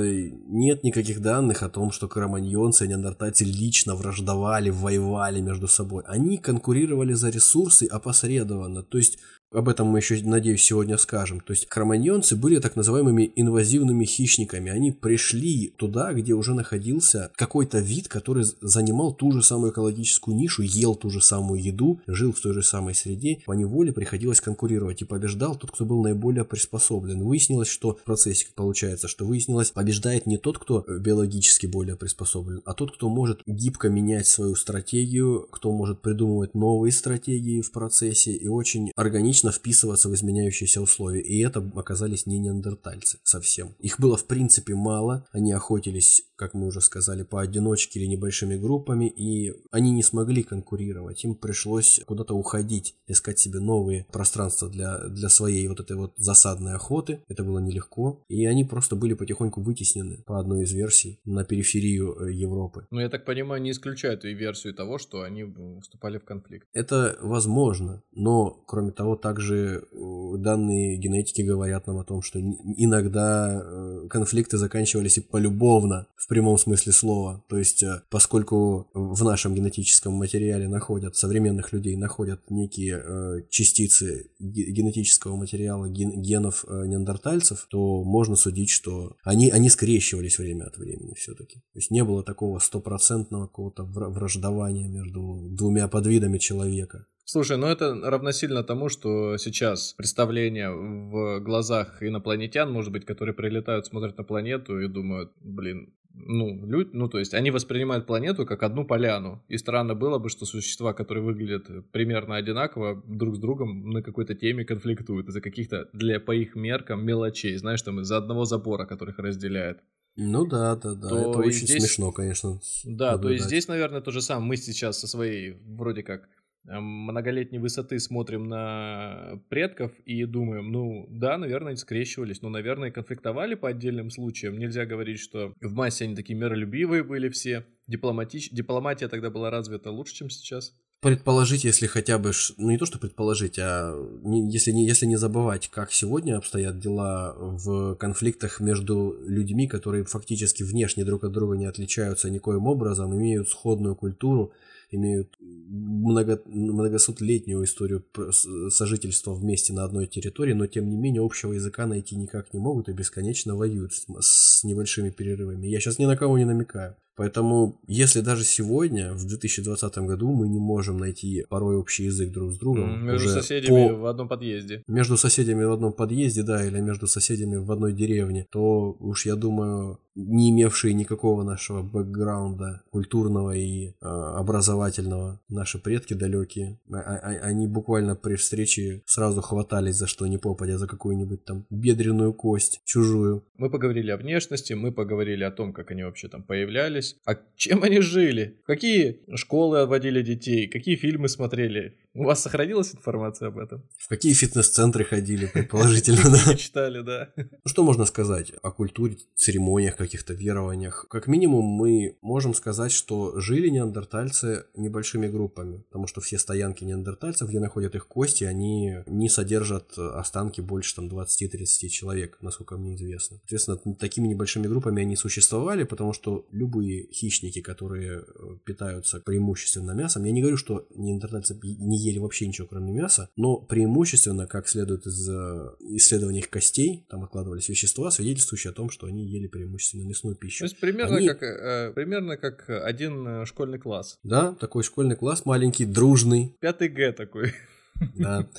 нет никаких данных о том, что кроманьонцы и неандертальцы лично враждовали, воевали между собой. Они конкурировали за ресурсы опосредованно. То есть об этом мы еще, надеюсь, сегодня скажем. То есть кроманьонцы были так называемыми инвазивными хищниками. Они пришли туда, где уже находился какой-то вид, который занимал ту же самую экологическую нишу, ел ту же самую еду, жил в той же самой среде. По неволе приходилось конкурировать. И побеждал тот, кто был наиболее приспособлен. Выяснилось, что в процессе получается, что выяснилось, побеждает не тот, кто биологически более приспособлен, а тот, кто может гибко менять свою стратегию, кто может придумывать новые стратегии в процессе и очень органично органично вписываться в изменяющиеся условия, и это оказались не неандертальцы совсем. Их было в принципе мало, они охотились, как мы уже сказали, поодиночке или небольшими группами, и они не смогли конкурировать, им пришлось куда-то уходить, искать себе новые пространства для, для своей вот этой вот засадной охоты, это было нелегко, и они просто были потихоньку вытеснены по одной из версий на периферию э, Европы. Ну, я так понимаю, не исключают и версию того, что они вступали в конфликт. Это возможно, но, кроме того, так также э, данные генетики говорят нам о том, что иногда э, конфликты заканчивались и полюбовно, в прямом смысле слова. То есть, э, поскольку в нашем генетическом материале находят, современных людей находят некие частицы генетического материала генов неандертальцев, то можно судить, что они, они скрещивались время от времени все-таки. То есть не было такого стопроцентного какого-то враждования между двумя подвидами человека. Слушай, ну это равносильно тому, что сейчас представление в глазах инопланетян, может быть, которые прилетают, смотрят на планету и думают, блин, ну, люди, ну, то есть они воспринимают планету как одну поляну. И странно было бы, что существа, которые выглядят примерно одинаково, друг с другом на какой-то теме конфликтуют из-за каких-то, для по их меркам, мелочей, знаешь, там из-за одного забора, которых разделяет. Ну да, да, да. То это очень здесь... смешно, конечно. Да, наблюдать. то есть здесь, наверное, то же самое. Мы сейчас со своей, вроде как, многолетней высоты смотрим на предков и думаем, ну да, наверное, скрещивались, но, наверное, конфликтовали по отдельным случаям. Нельзя говорить, что в массе они такие миролюбивые были все. Дипломатич... Дипломатия тогда была развита лучше, чем сейчас. Предположить, если хотя бы, ну не то, что предположить, а не, если, не, если не забывать, как сегодня обстоят дела в конфликтах между людьми, которые фактически внешне друг от друга не отличаются никоим образом, имеют сходную культуру, имеют много, многосотлетнюю историю сожительства вместе на одной территории, но тем не менее общего языка найти никак не могут и бесконечно воюют с, с небольшими перерывами. Я сейчас ни на кого не намекаю. Поэтому, если даже сегодня, в 2020 году, мы не можем найти порой общий язык друг с другом. Между соседями по... в одном подъезде. Между соседями в одном подъезде, да, или между соседями в одной деревне, то уж я думаю, не имевшие никакого нашего бэкграунда культурного и э, образовательного, наши предки далекие, а, а, они буквально при встрече сразу хватались за что ни попадя, за какую-нибудь там бедренную кость чужую. Мы поговорили о внешности, мы поговорили о том, как они вообще там появлялись, а чем они жили, какие школы водили детей, какие фильмы смотрели, у вас сохранилась информация об этом? В какие фитнес-центры ходили, предположительно, да? [LAUGHS] Читали, да. Ну, что можно сказать о культуре, церемониях, каких-то верованиях? Как минимум, мы можем сказать, что жили неандертальцы небольшими группами, потому что все стоянки неандертальцев, где находят их кости, они не содержат останки больше там 20-30 человек, насколько мне известно. Соответственно, такими небольшими группами они существовали, потому что любые хищники, которые э, питаются преимущественно мясом, я не говорю, что неандертальцы не ели вообще ничего, кроме мяса, но преимущественно, как следует из э, исследований их костей, там откладывались вещества, свидетельствующие о том, что они ели преимущественно мясную пищу. То есть примерно, они... как, э, примерно как один школьный класс. Да, такой школьный класс, маленький, дружный. Пятый Г такой. Да. [LAUGHS]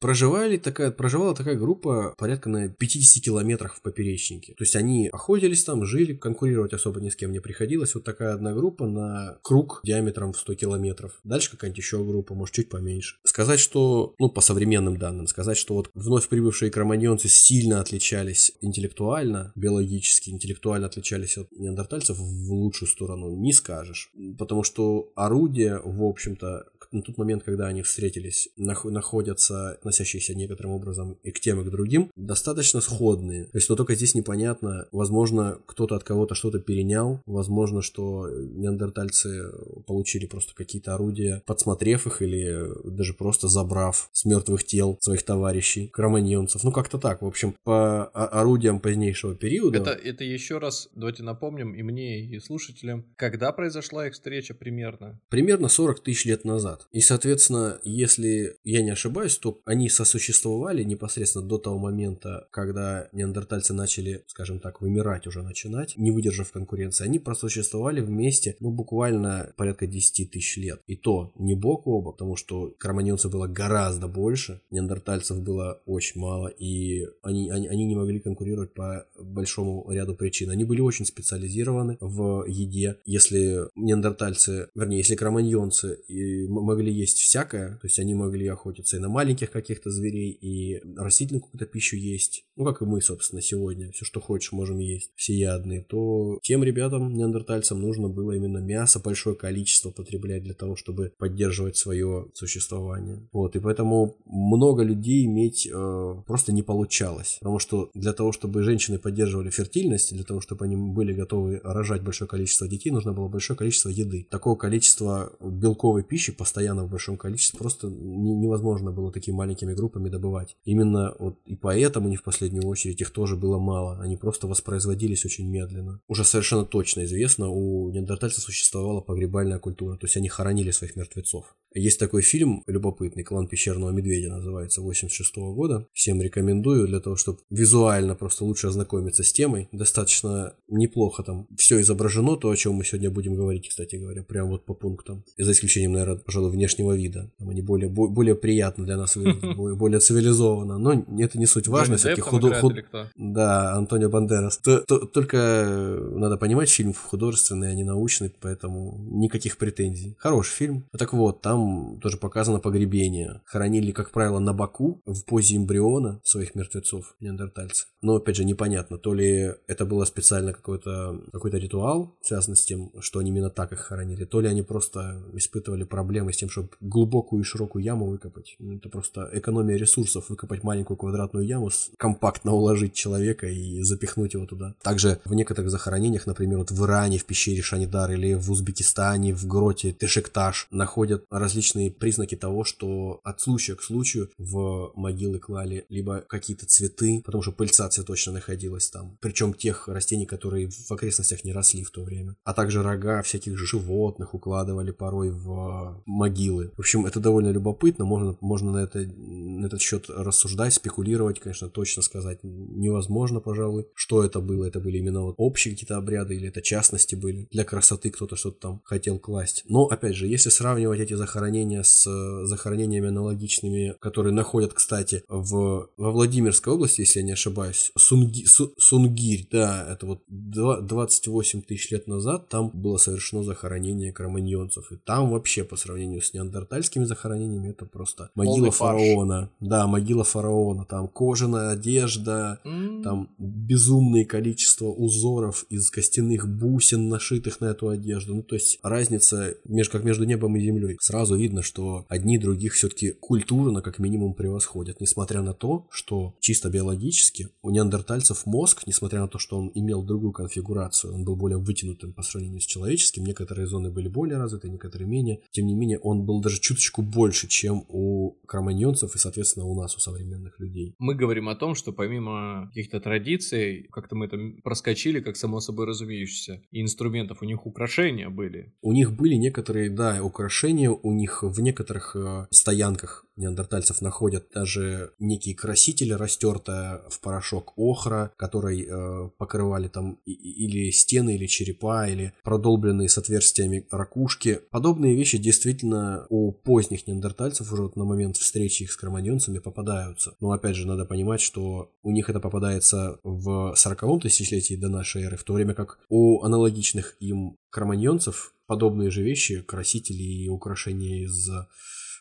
Проживали такая, проживала такая группа порядка на 50 километрах в поперечнике. То есть они охотились там, жили, конкурировать особо ни с кем не приходилось. Вот такая одна группа на круг диаметром в 100 километров. Дальше какая-нибудь еще группа, может чуть поменьше. Сказать, что, ну по современным данным, сказать, что вот вновь прибывшие кроманьонцы сильно отличались интеллектуально, биологически, интеллектуально отличались от неандертальцев в лучшую сторону, не скажешь. Потому что орудия, в общем-то, на тот момент, когда они встретились, находятся, относящиеся некоторым образом и к тем, и к другим, достаточно сходные. То есть, но только здесь непонятно, возможно, кто-то от кого-то что-то перенял, возможно, что неандертальцы получили просто какие-то орудия, подсмотрев их или даже просто забрав с мертвых тел своих товарищей, кроманьонцев. Ну, как-то так. В общем, по орудиям позднейшего периода. Это, это еще раз, давайте напомним и мне, и слушателям, когда произошла их встреча примерно? Примерно 40 тысяч лет назад. И, соответственно, если я не ошибаюсь, то они сосуществовали непосредственно до того момента, когда неандертальцы начали, скажем так, вымирать уже начинать, не выдержав конкуренции. Они просуществовали вместе, ну, буквально порядка 10 тысяч лет. И то не бок о бок, потому что кроманьонцев было гораздо больше, неандертальцев было очень мало, и они, они, они не могли конкурировать по большому ряду причин. Они были очень специализированы в еде. Если неандертальцы, вернее, если кроманьонцы и могли есть всякое, то есть они могли охотиться и на маленьких каких-то зверей, и растительную какую-то пищу есть, ну, как и мы, собственно, сегодня, все, что хочешь, можем есть, всеядные, то тем ребятам, неандертальцам, нужно было именно мясо, большое количество потреблять для того, чтобы поддерживать свое существование. Вот, и поэтому много людей иметь э, просто не получалось, потому что для того, чтобы женщины поддерживали фертильность, для того, чтобы они были готовы рожать большое количество детей, нужно было большое количество еды. Такого количества белковой пищи постоянно в большом количестве просто невозможно было такими маленькими группами добывать. Именно вот и поэтому не в последнюю очередь их тоже было мало. Они просто воспроизводились очень медленно. Уже совершенно точно известно, у неандертальцев существовала погребальная культура, то есть они хоронили своих мертвецов. Есть такой фильм любопытный, «Клан пещерного медведя» называется, 86 -го года. Всем рекомендую для того, чтобы визуально просто лучше ознакомиться с темой. Достаточно неплохо там все изображено, то, о чем мы сегодня будем говорить, кстати говоря, прям вот по пунктам. За исключением, наверное, пожалуй, внешнего вида. Там они более, более приятно для нас выглядят, [LAUGHS] более цивилизованно. Но это не суть важно. Все-таки худ... худ... Да, Антонио Бандерас. Только надо понимать, фильм художественный, а не научный, поэтому никаких претензий. Хороший фильм. Так вот, там тоже показано погребение. Хоронили, как правило, на боку, в позе эмбриона своих мертвецов, неандертальцы. Но, опять же, непонятно, то ли это было специально какой-то какой ритуал, связанный с тем, что они именно так их хоронили, то ли они просто испытывали проблемы с тем, чтобы глубокую и широкую яму выкопать. Ну, это просто экономия ресурсов, выкопать маленькую квадратную яму, компактно уложить человека и запихнуть его туда. Также в некоторых захоронениях, например, вот в Иране, в пещере Шанидар или в Узбекистане, в гроте Тешекташ находят раз различные признаки того, что от случая к случаю в могилы клали либо какие-то цветы, потому что пыльца цветочно находилась там, причем тех растений, которые в окрестностях не росли в то время, а также рога всяких животных укладывали порой в могилы. В общем, это довольно любопытно, можно, можно на, это, на этот счет рассуждать, спекулировать, конечно, точно сказать невозможно, пожалуй, что это было. Это были именно вот общие какие-то обряды или это частности были. Для красоты кто-то что-то там хотел класть. Но, опять же, если сравнивать эти захоронения с э, захоронениями аналогичными, которые находят, кстати, в, во Владимирской области, если я не ошибаюсь. Сунги, Су, Сунгирь, да, это вот 28 тысяч лет назад там было совершено захоронение кроманьонцев. И там вообще по сравнению с неандертальскими захоронениями это просто могила Полный фараона. Фарш. Да, могила фараона. Там кожаная одежда, mm. там безумное количество узоров из костяных бусин, нашитых на эту одежду. Ну, то есть разница между, как между небом и землей. Сразу видно, что одни других все-таки культурно как минимум превосходят, несмотря на то, что чисто биологически у неандертальцев мозг, несмотря на то, что он имел другую конфигурацию, он был более вытянутым по сравнению с человеческим, некоторые зоны были более развиты, некоторые менее, тем не менее он был даже чуточку больше, чем у кроманьонцев и, соответственно, у нас, у современных людей. Мы говорим о том, что помимо каких-то традиций, как-то мы это проскочили, как само собой разумеющееся, и инструментов, у них украшения были. У них были некоторые, да, украшения, у них в некоторых э, стоянках неандертальцев находят даже некие красители, растертая в порошок охра, который э, покрывали там или стены, или черепа, или продолбленные с отверстиями ракушки. Подобные вещи действительно у поздних неандертальцев, уже вот на момент встречи их с кроманьонцами попадаются. Но опять же, надо понимать, что у них это попадается в 40-м тысячелетии до нашей эры, в то время как у аналогичных им кроманьонцев подобные же вещи, красители и украшения из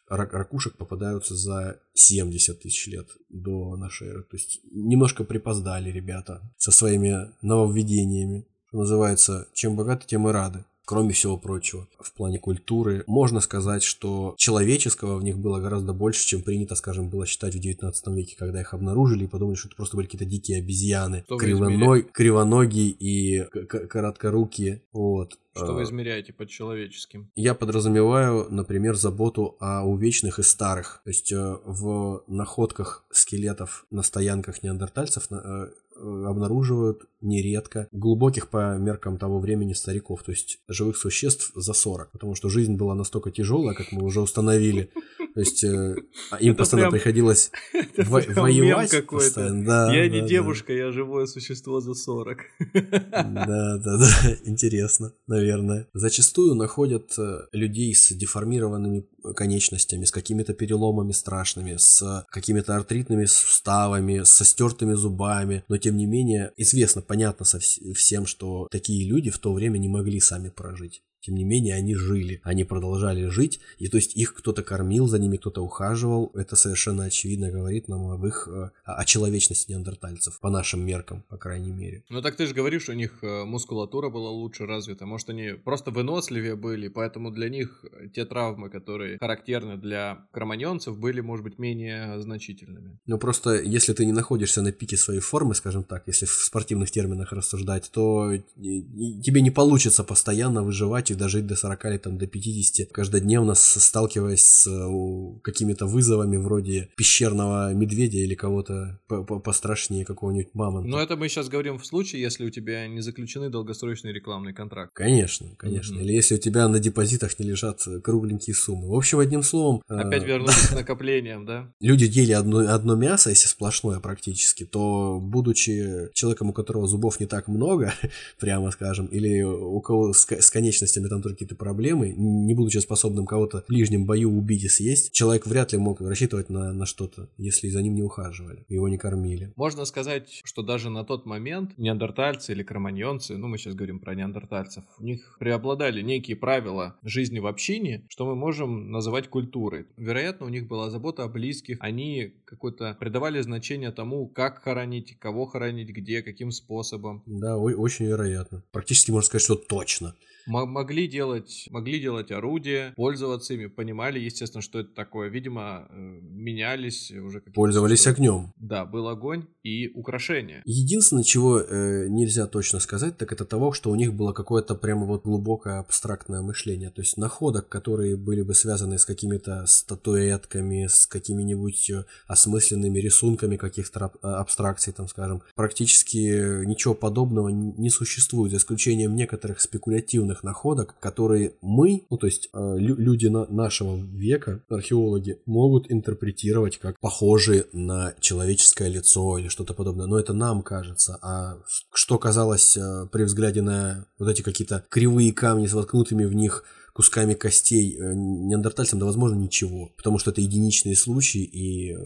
ракушек попадаются за 70 тысяч лет до нашей эры. То есть немножко припоздали ребята со своими нововведениями. Что называется, чем богаты, тем и рады. Кроме всего прочего, в плане культуры, можно сказать, что человеческого в них было гораздо больше, чем принято, скажем, было считать в 19 веке, когда их обнаружили и подумали, что это просто были какие-то дикие обезьяны, кривоной, кривоногие и короткорукие. Вот. Что вы а, измеряете под человеческим? Я подразумеваю, например, заботу о увечных и старых. То есть э, в находках скелетов на стоянках неандертальцев э, обнаруживают нередко глубоких по меркам того времени стариков, то есть живых существ за 40, потому что жизнь была настолько тяжелая, как мы уже установили, то есть э, а им постоянно приходилось [LAUGHS] воевать постоянно. Да, я не девушка, я живое существо за 40. [LAUGHS] Да, да, да, [LAUGHS] интересно, наверное. Зачастую находят э, людей с деформированными конечностями, с какими-то переломами страшными, с какими-то артритными суставами, со стертыми зубами, но тем не менее известно, понятно со всем, что такие люди в то время не могли сами прожить. Тем не менее, они жили, они продолжали жить, и то есть их кто-то кормил, за ними кто-то ухаживал. Это совершенно очевидно говорит нам об их, э, о человечности неандертальцев, по нашим меркам, по крайней мере. Ну так ты же говоришь, у них э, мускулатура была лучше развита, может они просто выносливее были, поэтому для них те травмы, которые характерны для кроманьонцев, были, может быть, менее значительными. Ну просто, если ты не находишься на пике своей формы, скажем так, если в спортивных терминах рассуждать, то тебе не получится постоянно выживать и дожить до 40 или там до 50, каждодневно сталкиваясь с э, какими-то вызовами вроде пещерного медведя или кого-то пострашнее какого-нибудь мамонта. Но это мы сейчас говорим в случае, если у тебя не заключены долгосрочные рекламные контракты. Конечно, конечно. Mm-hmm. Или если у тебя на депозитах не лежат кругленькие суммы. В общем, одним словом... Э, Опять вернулись к накоплениям, да? [LAUGHS] Люди ели одно, одно мясо, если сплошное практически, то, будучи человеком, у которого зубов не так много, [LAUGHS] прямо скажем, или у кого с, с конечностями если там только какие-то проблемы, не будучи способным кого-то в ближнем бою убить и съесть, человек вряд ли мог рассчитывать на, на что-то, если за ним не ухаживали, его не кормили. Можно сказать, что даже на тот момент неандертальцы или кроманьонцы, ну мы сейчас говорим про неандертальцев, у них преобладали некие правила жизни в общине, что мы можем называть культурой. Вероятно, у них была забота о близких, они какое-то придавали значение тому, как хоронить, кого хоронить, где, каким способом. Да, очень вероятно. Практически можно сказать, что точно могли делать, могли делать орудия, пользоваться ими, понимали, естественно, что это такое. Видимо, э, менялись уже. Пользовались огнем. Да, был огонь и украшения. Единственное, чего э, нельзя точно сказать, так это того, что у них было какое-то прямо вот глубокое абстрактное мышление. То есть находок, которые были бы связаны с какими-то статуэтками, с какими-нибудь э, осмысленными рисунками каких-то абстракций, там, скажем, практически ничего подобного не существует, за исключением некоторых спекулятивных уникальных находок, которые мы, ну то есть э, люди на нашего века, археологи, могут интерпретировать как похожие на человеческое лицо или что-то подобное. Но это нам кажется. А что казалось э, при взгляде на вот эти какие-то кривые камни с воткнутыми в них кусками костей э, неандертальцам, да возможно ничего. Потому что это единичные случаи и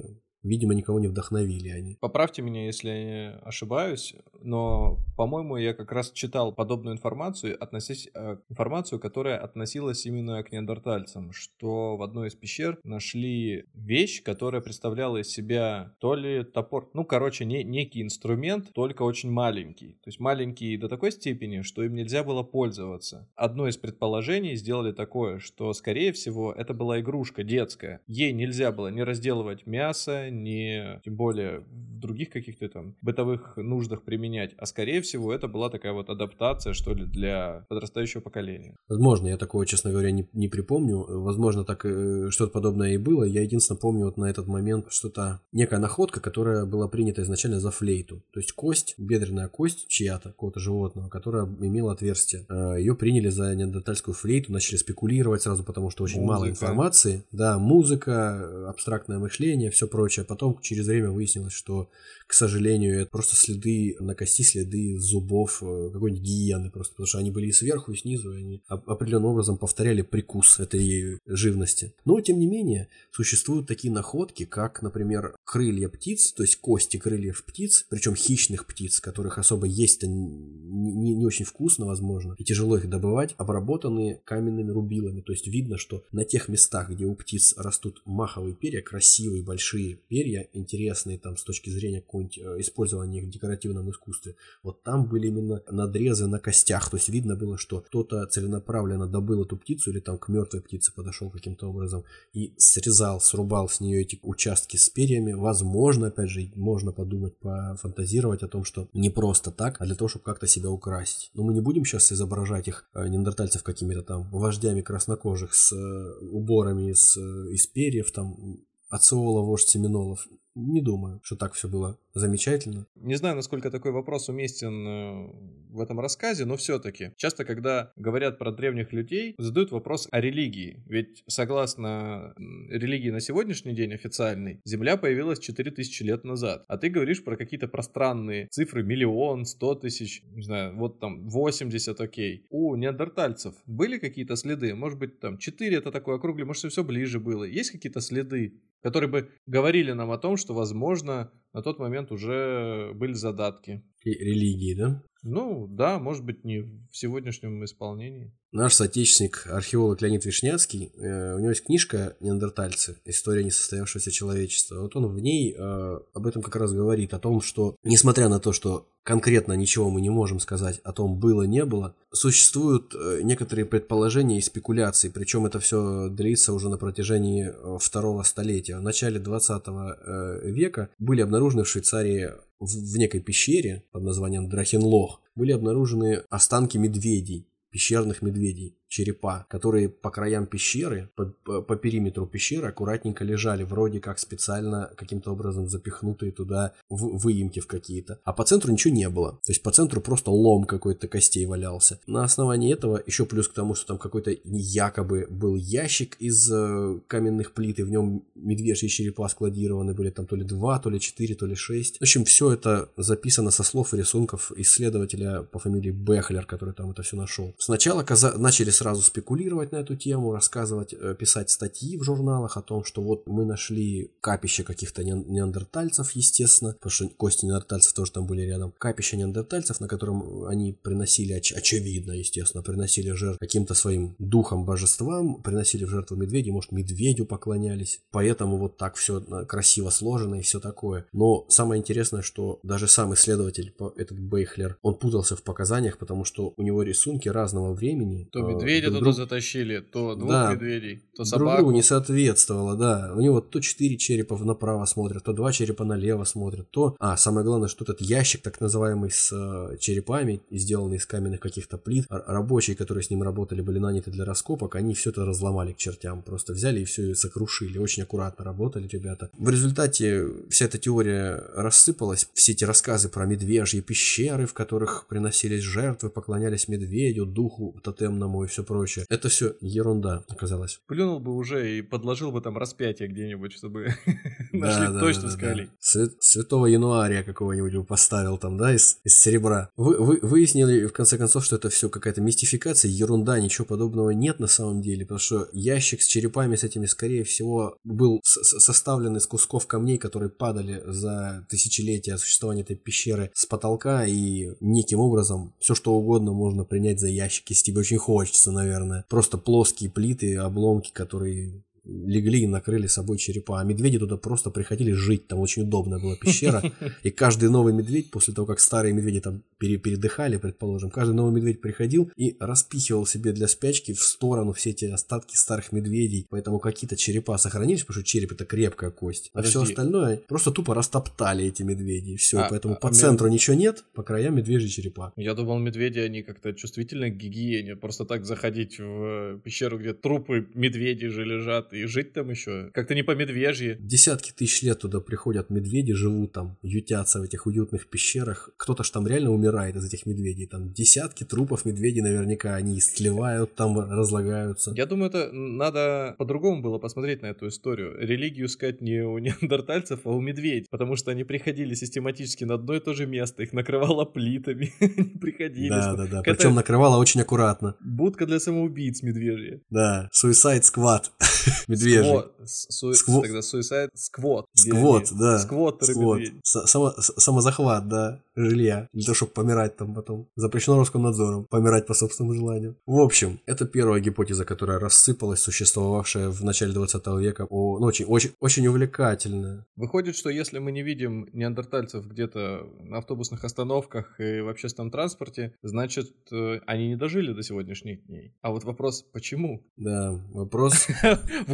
Видимо, никого не вдохновили они. Поправьте меня, если я ошибаюсь, но, по-моему, я как раз читал подобную информацию, относясь, э, информацию, которая относилась именно к неандертальцам, что в одной из пещер нашли вещь, которая представляла из себя то ли топор, ну, короче, не, некий инструмент, только очень маленький. То есть маленький до такой степени, что им нельзя было пользоваться. Одно из предположений сделали такое, что, скорее всего, это была игрушка детская. Ей нельзя было не разделывать мясо, не тем более в других каких-то там бытовых нуждах применять, а скорее всего это была такая вот адаптация, что ли, для подрастающего поколения. Возможно, я такого, честно говоря, не, не припомню. Возможно, так э, что-то подобное и было. Я единственное помню вот на этот момент что-то, некая находка, которая была принята изначально за флейту. То есть кость, бедренная кость чья-то, какого-то животного, которая имела отверстие. Э, Ее приняли за неандертальскую флейту, начали спекулировать сразу, потому что очень музыка. мало информации. Да, музыка, абстрактное мышление, все прочее. Потом через время выяснилось, что к сожалению, это просто следы на кости, следы зубов э, какой-нибудь гиены просто, потому что они были и сверху, и снизу, и они определенным образом повторяли прикус этой живности. Но, тем не менее, существуют такие находки, как, например, крылья птиц, то есть кости крыльев птиц, причем хищных птиц, которых особо есть-то не, не, не очень вкусно, возможно, и тяжело их добывать, обработанные каменными рубилами. То есть видно, что на тех местах, где у птиц растут маховые перья, красивые большие перья, интересные там с точки зрения какого-нибудь э, использования их в декоративном искусстве, вот там были именно надрезы на костях. То есть видно было, что кто-то целенаправленно добыл эту птицу или там к мертвой птице подошел каким-то образом и срезал, срубал с нее эти участки с перьями. Возможно, опять же, можно подумать, пофантазировать о том, что не просто так, а для того, чтобы как-то себя украсить. Но мы не будем сейчас изображать их э, неандертальцев какими-то там вождями краснокожих с э, уборами из, из перьев, там, Ациола, вождь Семенолов. Не думаю, что так все было замечательно. Не знаю, насколько такой вопрос уместен э, в этом рассказе, но все-таки. Часто, когда говорят про древних людей, задают вопрос о религии. Ведь согласно религии на сегодняшний день официальной, Земля появилась 4000 лет назад. А ты говоришь про какие-то пространные цифры, миллион, сто тысяч, не знаю, вот там 80, окей. У неандертальцев были какие-то следы? Может быть, там 4 это такое округле, может, все ближе было. Есть какие-то следы, которые бы говорили нам о том, что, возможно, на тот момент уже были задатки. И религии, да? Ну, да, может быть, не в сегодняшнем исполнении. Наш соотечественник, археолог Леонид Вишняцкий, э, у него есть книжка «Неандертальцы. История несостоявшегося человечества». Вот он в ней э, об этом как раз говорит, о том, что, несмотря на то, что конкретно ничего мы не можем сказать о том, было, не было, существуют э, некоторые предположения и спекуляции, причем это все длится уже на протяжении второго столетия. В начале 20 э, века были обнаружены в Швейцарии в некой пещере под названием Драхенлох были обнаружены останки медведей, пещерных медведей черепа, которые по краям пещеры, по, по, периметру пещеры аккуратненько лежали, вроде как специально каким-то образом запихнутые туда в, выемки в какие-то. А по центру ничего не было. То есть по центру просто лом какой-то костей валялся. На основании этого, еще плюс к тому, что там какой-то якобы был ящик из э, каменных плит, и в нем медвежьи черепа складированы были, там то ли два, то ли четыре, то ли шесть. В общем, все это записано со слов и рисунков исследователя по фамилии Бехлер, который там это все нашел. Сначала каза- начали сразу спекулировать на эту тему, рассказывать, э, писать статьи в журналах о том, что вот мы нашли капище каких-то неандертальцев, естественно, потому что кости неандертальцев тоже там были рядом. Капище неандертальцев, на котором они приносили, оч- очевидно, естественно, приносили жертву каким-то своим духом, божествам, приносили в жертву медведей, может, медведю поклонялись. Поэтому вот так все э, красиво сложено и все такое. Но самое интересное, что даже сам исследователь, этот Бейхлер, он путался в показаниях, потому что у него рисунки разного времени. То медведь медведя друг... туда затащили, то двух да, медведей, то собаку. Друг другу не соответствовало, да. У него то четыре черепа направо смотрят, то два черепа налево смотрят, то... А, самое главное, что этот ящик, так называемый, с э, черепами, сделанный из каменных каких-то плит, рабочие, которые с ним работали, были наняты для раскопок, они все это разломали к чертям. Просто взяли и все сокрушили. Очень аккуратно работали ребята. В результате вся эта теория рассыпалась. Все эти рассказы про медвежьи пещеры, в которых приносились жертвы, поклонялись медведю, духу тотемному и все прочее. Это все ерунда оказалось. Плюнул бы уже и подложил бы там распятие где-нибудь, чтобы [LAUGHS] нашли точно сказали. Святого Януария какого-нибудь бы поставил там, да, из, серебра. Вы, вы, выяснили в конце концов, что это все какая-то мистификация, ерунда, ничего подобного нет на самом деле, потому что ящик с черепами с этими, скорее всего, был составлен из кусков камней, которые падали за тысячелетия существования этой пещеры с потолка, и неким образом все что угодно можно принять за ящик, если тебе очень хочется, наверное. Просто плоские плиты, обломки, которые легли и накрыли собой черепа. А медведи туда просто приходили жить, там очень удобная была пещера. [LAUGHS] И каждый новый медведь, после того, как старые медведи там пере передыхали, предположим, каждый новый медведь приходил и распихивал себе для спячки в сторону все эти остатки старых медведей. Поэтому какие-то черепа сохранились, потому что череп это крепкая кость. А все остальное просто тупо растоптали эти медведи. И все, а, поэтому а, по а центру мед... ничего нет, по краям медвежьи черепа. Я думал, медведи, они как-то чувствительны к гигиене. Просто так заходить в пещеру, где трупы медведей же лежат, и жить там еще. Как-то не по медвежье. Десятки тысяч лет туда приходят медведи, живут там, ютятся в этих уютных пещерах. Кто-то ж там реально умирает из этих медведей. Там десятки трупов медведей наверняка, они истлевают там, разлагаются. Я думаю, это надо по-другому было посмотреть на эту историю. Религию искать не у [LAUGHS] неандертальцев, а у медведей. Потому что они приходили систематически на одно и то же место. Их накрывало плитами. [LAUGHS] приходили. Да, да, да. Причем накрывало очень аккуратно. Будка для самоубийц медвежья. Да, Suicide Squad. [LAUGHS] Медвежий. Скво... Тогда Suicide Squad. Сквот, да. Медведи. Само... Самозахват, да, жилья. Для того, чтобы помирать там потом. Запрещено Роскомнадзором. Помирать по собственному желанию. В общем, это первая гипотеза, которая рассыпалась, существовавшая в начале 20 века. О, ну, очень, очень, очень увлекательная. Выходит, что если мы не видим неандертальцев где-то на автобусных остановках и в общественном транспорте, значит, э, они не дожили до сегодняшних дней. А вот вопрос, почему? Да, вопрос [LAUGHS]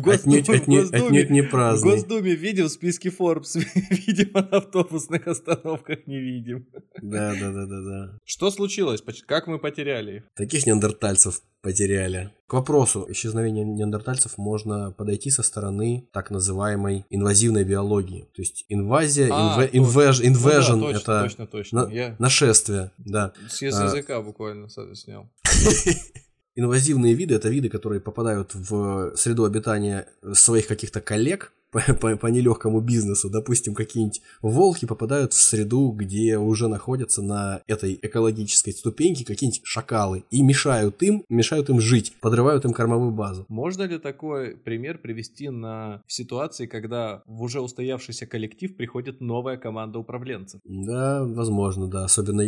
отнюдь, не праздный. В Госдуме видим в списке Forbes, [LAUGHS] видимо, на автобусных остановках не видим. Да, да, да, да, да. Что случилось? Как мы потеряли их? Таких неандертальцев потеряли. К вопросу исчезновения неандертальцев можно подойти со стороны так называемой инвазивной биологии. То есть инвазия, а, инв... инвэж... invasion ну, да, точно, это точно, точно. На... Я... нашествие. Да. С языка а... буквально снял. [LAUGHS] Инвазивные виды – это виды, которые попадают в среду обитания своих каких-то коллег, по, по, по нелегкому бизнесу. Допустим, какие-нибудь волки попадают в среду, где уже находятся на этой экологической ступеньке какие-нибудь шакалы и мешают им, мешают им жить, подрывают им кормовую базу. Можно ли такой пример привести на ситуации, когда в уже устоявшийся коллектив приходит новая команда управленцев? Да, возможно, да. Особенно,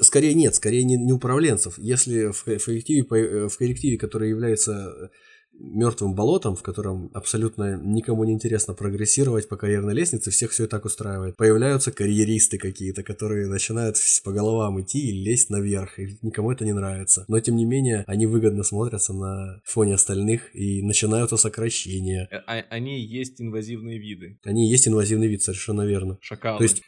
скорее нет, скорее не, не управленцев. Если в, в коллективе, в коллективе, который является мертвым болотом, в котором абсолютно никому не интересно прогрессировать по карьерной лестнице, всех все и так устраивает. Появляются карьеристы какие-то, которые начинают по головам идти и лезть наверх, и никому это не нравится. Но тем не менее, они выгодно смотрятся на фоне остальных, и начинаются сокращения. Э, а, они есть инвазивные виды. Они есть инвазивный вид, совершенно верно. Шакалы. То есть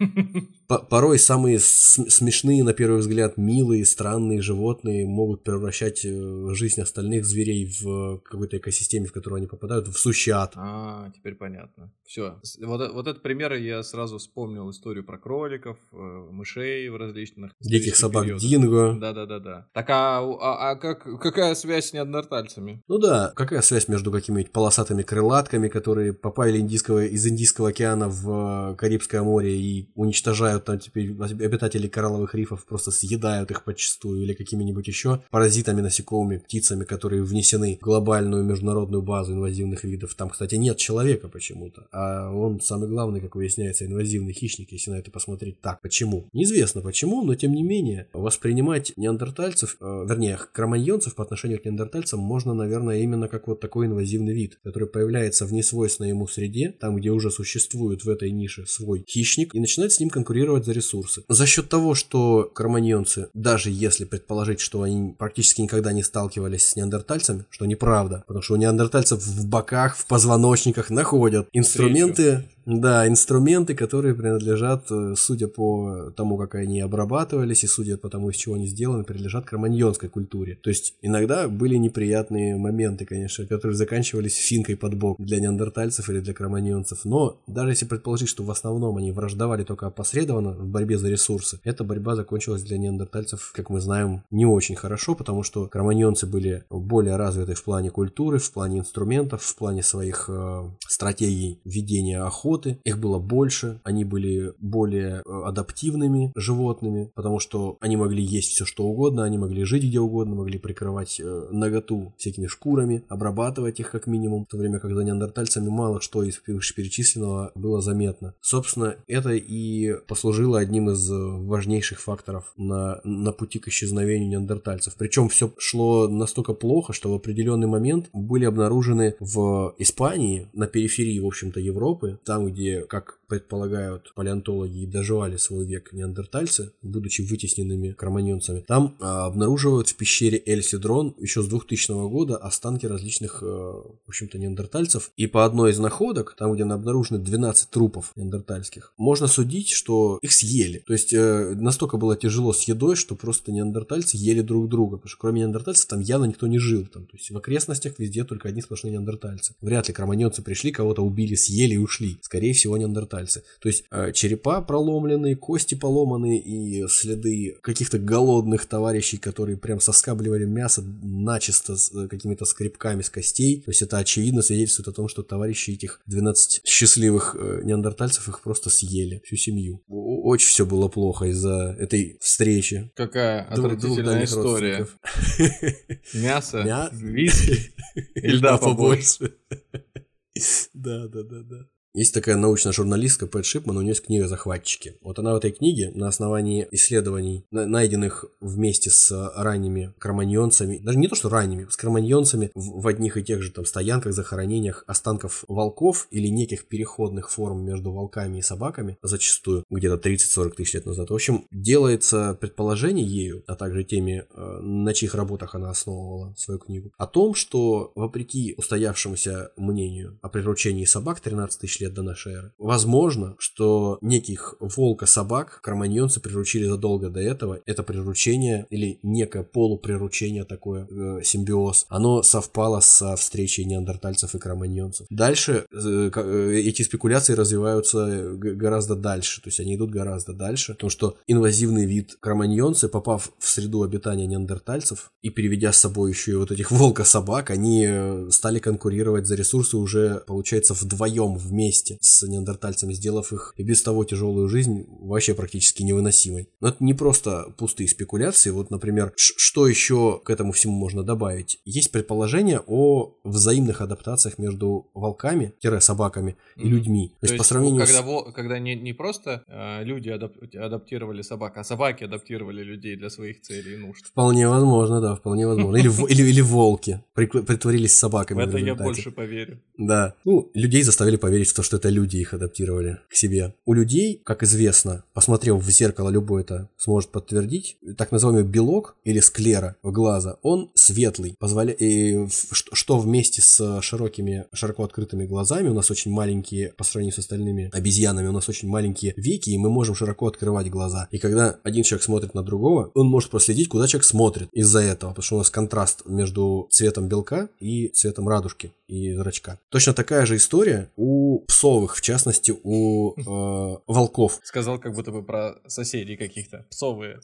порой самые смешные, на первый взгляд, милые, странные животные могут превращать э, жизнь остальных зверей в какой-то экосистеме, в которую они попадают, в сущий ад. А, теперь понятно. Все. Вот, вот этот пример я сразу вспомнил историю про кроликов, э, мышей в различных... Диких собак периодах. динго. Да-да-да-да. Так а, а, а как, какая связь с неандертальцами? Ну да, какая связь между какими-нибудь полосатыми крылатками, которые попали индийского, из Индийского океана в Карибское море и уничтожают там теперь обитателей коралловых рифов, просто съедают их подчастую, или какими-нибудь еще паразитами, насекомыми, птицами, которые внесены в глобальную международную базу инвазивных видов. Там, кстати, нет человека почему-то, а он самый главный, как выясняется, инвазивный хищник, если на это посмотреть так. Почему? Неизвестно почему, но тем не менее воспринимать неандертальцев, э, вернее, кроманьонцев по отношению к неандертальцам можно, наверное, именно как вот такой инвазивный вид, который появляется в несвойственной ему среде, там, где уже существует в этой нише свой хищник, и начинает с ним конкурировать за ресурсы. За счет того, что кроманьонцы, даже если предположить, что они практически никогда не сталкивались с неандертальцами, что неправда, потому что у неандертальцев в боках, в позвоночниках находят инструменты, да, инструменты, которые принадлежат, э, судя по тому, как они обрабатывались, и судя по тому, из чего они сделаны, принадлежат кроманьонской культуре. То есть иногда были неприятные моменты, конечно, которые заканчивались финкой под бок для неандертальцев или для кроманьонцев. Но даже если предположить, что в основном они враждовали только опосредованно в борьбе за ресурсы, эта борьба закончилась для неандертальцев, как мы знаем, не очень хорошо, потому что кроманьонцы были более развиты в плане культуры, в плане инструментов, в плане своих э, стратегий ведения охоты, охоты, их было больше, они были более э, адаптивными животными, потому что они могли есть все что угодно, они могли жить где угодно, могли прикрывать э, наготу всякими шкурами, обрабатывать их как минимум, в то время как за неандертальцами мало что из вышеперечисленного было заметно. Собственно, это и послужило одним из важнейших факторов на, на пути к исчезновению неандертальцев. Причем все шло настолько плохо, что в определенный момент были обнаружены в Испании, на периферии, в общем-то, Европы, там, где, как предполагают палеонтологи, и доживали свой век неандертальцы, будучи вытесненными кроманьонцами, там а, обнаруживают в пещере Эль-Сидрон еще с 2000 года останки различных, а, в общем-то, неандертальцев. И по одной из находок, там, где обнаружены 12 трупов неандертальских, можно судить, что их съели. То есть э, настолько было тяжело с едой, что просто неандертальцы ели друг друга. Потому что кроме неандертальцев там явно никто не жил. Там, то есть в окрестностях везде только одни сплошные неандертальцы. Вряд ли кроманьонцы пришли, кого-то убили, съели и ушли. Скорее всего, неандертальцы. То есть э, черепа проломленные, кости поломанные и следы каких-то голодных товарищей, которые прям соскабливали мясо начисто с э, какими-то скребками с костей. То есть это очевидно свидетельствует о том, что товарищи этих 12 счастливых э, неандертальцев их просто съели, всю семью. Очень все было плохо из-за этой встречи. Какая отвратительная история. Мясо, Мя... виски [LAUGHS] и льда побольше. [LAUGHS] Да, да, да, да. Есть такая научная журналистка Пэт Шипман, у нее есть книга «Захватчики». Вот она в этой книге на основании исследований, найденных вместе с ранними кроманьонцами, даже не то, что ранними, с кроманьонцами в, в одних и тех же там стоянках, захоронениях останков волков или неких переходных форм между волками и собаками, зачастую, где-то 30-40 тысяч лет назад. В общем, делается предположение ею, а также теми, э, на чьих работах она основывала свою книгу, о том, что вопреки устоявшемуся мнению о приручении собак 13 тысяч лет лет до нашей эры. Возможно, что неких волка-собак кроманьонцы приручили задолго до этого. Это приручение или некое полуприручение такое, э, симбиоз, оно совпало со встречей неандертальцев и кроманьонцев. Дальше э, э, эти спекуляции развиваются гораздо дальше, то есть они идут гораздо дальше, потому что инвазивный вид кроманьонцы, попав в среду обитания неандертальцев и переведя с собой еще и вот этих волка-собак, они э, стали конкурировать за ресурсы уже, получается, вдвоем вместе вместе с неандертальцами, сделав их и без того тяжелую жизнь вообще практически невыносимой. Но это не просто пустые спекуляции. Вот, например, что еще к этому всему можно добавить? Есть предположение о взаимных адаптациях между волками-собаками и людьми. То, То есть, по сравнению когда, с... когда не, не просто э, люди адап... адаптировали собак, а собаки адаптировали людей для своих целей и нужд. Вполне возможно, да, вполне возможно. Или, или, или волки притворились собаками. В это я больше поверю. Да. Ну, людей заставили поверить в то, что это люди их адаптировали к себе. У людей, как известно, посмотрев в зеркало, любой это сможет подтвердить, так называемый белок или склера в глаза, он светлый, позволя... и что вместе с широкими, широко открытыми глазами, у нас очень маленькие, по сравнению с остальными обезьянами, у нас очень маленькие веки, и мы можем широко открывать глаза. И когда один человек смотрит на другого, он может проследить, куда человек смотрит из-за этого, потому что у нас контраст между цветом белка и цветом радужки и зрачка. Точно такая же история у псовых, в частности, у [LAUGHS] э, волков. Сказал как будто бы про соседей каких-то. Псовые.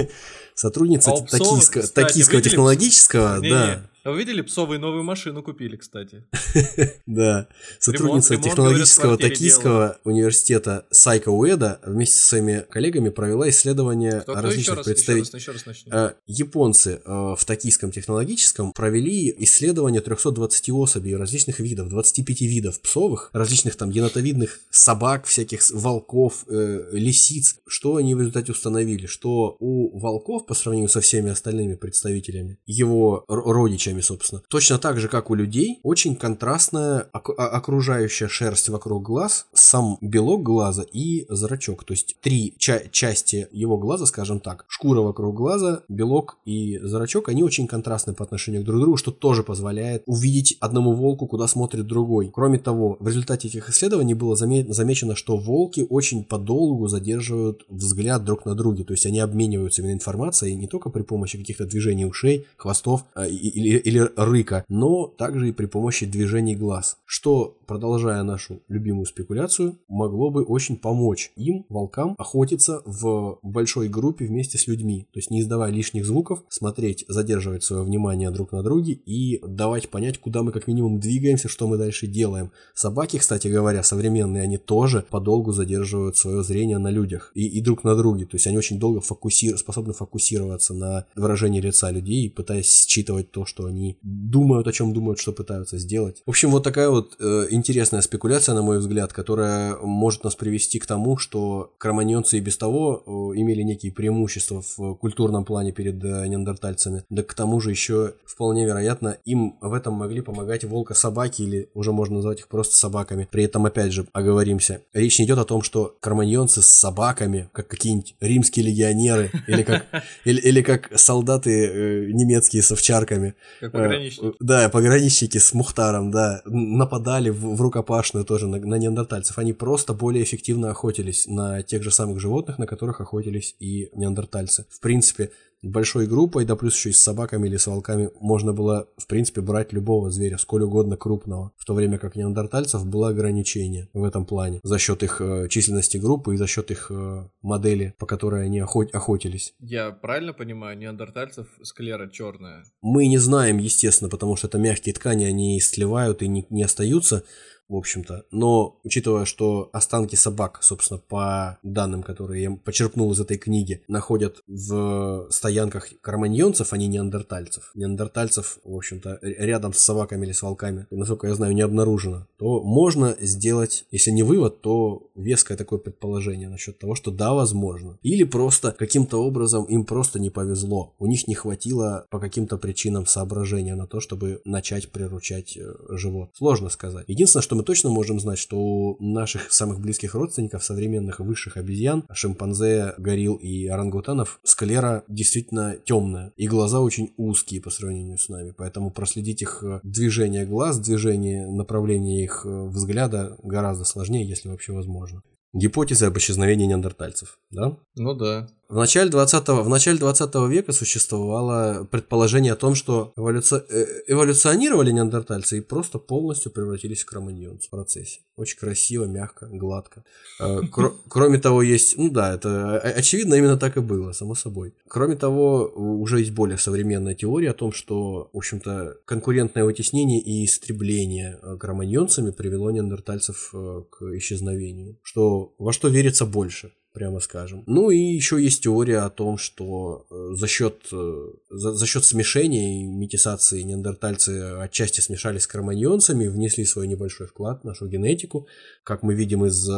[LAUGHS] Сотрудница а токийского технологического, да. А вы видели, псовую новую машину купили, кстати. [LAUGHS] Да. Сотрудница технологического токийского университета Сайка Уэда вместе со своими коллегами провела исследование различных представителей. Э, японцы э, в токийском технологическом провели исследование 320 особей различных видов, 25 видов псовых, различных там енотовидных собак, всяких волков, э, лисиц. Что они в результате установили? Что у волков, по сравнению со всеми остальными представителями, его родичами, крыльями, собственно. Точно так же, как у людей, очень контрастная окружающая шерсть вокруг глаз, сам белок глаза и зрачок. То есть три ча- части его глаза, скажем так, шкура вокруг глаза, белок и зрачок, они очень контрастны по отношению друг другу, что тоже позволяет увидеть одному волку, куда смотрит другой. Кроме того, в результате этих исследований было заме- замечено, что волки очень подолгу задерживают взгляд друг на друге, то есть они обмениваются именно информацией не только при помощи каких-то движений ушей, хвостов а, или, или рыка, но также и при помощи движений глаз, что, продолжая нашу любимую спекуляцию, могло бы очень помочь им, волкам, охотиться в большой группе вместе с людьми, то есть не издавая лишних звуков, смотреть, задерживать свое внимание друг на друге и давать понять, куда мы как минимум двигаемся, что мы дальше делаем. Собаки, кстати говоря, современные, они тоже подолгу задерживают свое зрение на людях и, и друг на друге, то есть они очень долго фокусир, способны фокусироваться на выражении лица людей, пытаясь считывать то, что они они думают, о чем думают, что пытаются сделать. В общем, вот такая вот э, интересная спекуляция, на мой взгляд, которая может нас привести к тому, что кроманьонцы и без того э, имели некие преимущества в культурном плане перед э, неандертальцами. Да к тому же еще вполне вероятно им в этом могли помогать волка-собаки или уже можно назвать их просто собаками. При этом, опять же, оговоримся, речь не идет о том, что кроманьонцы с собаками, как какие-нибудь римские легионеры или как, [LAUGHS] или, или как солдаты э, немецкие с овчарками. Как пограничники. Э, да, пограничники с Мухтаром, да, нападали в, в рукопашную тоже на, на неандертальцев. Они просто более эффективно охотились на тех же самых животных, на которых охотились и неандертальцы. В принципе, большой группой, да плюс еще и с собаками или с волками, можно было, в принципе, брать любого зверя, сколь угодно крупного, в то время как неандертальцев было ограничение в этом плане за счет их э, численности группы и за счет их э, модели, по которой они охот охотились. Я правильно понимаю, неандертальцев склера черная? Мы не знаем, естественно, потому что это мягкие ткани, они сливают и не, не остаются в общем-то. Но, учитывая, что останки собак, собственно, по данным, которые я почерпнул из этой книги, находят в стоянках карманьонцев, а не неандертальцев. Неандертальцев, в общем-то, рядом с собаками или с волками, насколько я знаю, не обнаружено. То можно сделать, если не вывод, то веское такое предположение насчет того, что да, возможно. Или просто каким-то образом им просто не повезло. У них не хватило по каким-то причинам соображения на то, чтобы начать приручать э, живот. Сложно сказать. Единственное, что мы точно можем знать, что у наших самых близких родственников, современных высших обезьян, шимпанзе, горилл и орангутанов, склера действительно темная, и глаза очень узкие по сравнению с нами, поэтому проследить их э, движение глаз, движение направления их э, взгляда гораздо сложнее, если вообще возможно. Гипотеза об исчезновении неандертальцев, да? Ну да. В начале 20, в начале 20 века существовало предположение о том, что эволюци... Э, эволюционировали неандертальцы и просто полностью превратились в кроманьонцев в процессе. Очень красиво, мягко, гладко. Э, [LAUGHS] кроме того, есть... Ну да, это очевидно именно так и было, само собой. Кроме того, уже есть более современная теория о том, что, в общем-то, конкурентное вытеснение и истребление э, кроманьонцами привело неандертальцев к исчезновению. Что, во что верится больше? Прямо скажем. Ну и еще есть теория о том, что э, за счет, э, за, за счет смешения и метисации неандертальцы отчасти смешались с кроманьонцами, внесли свой небольшой вклад в нашу генетику, как мы видим из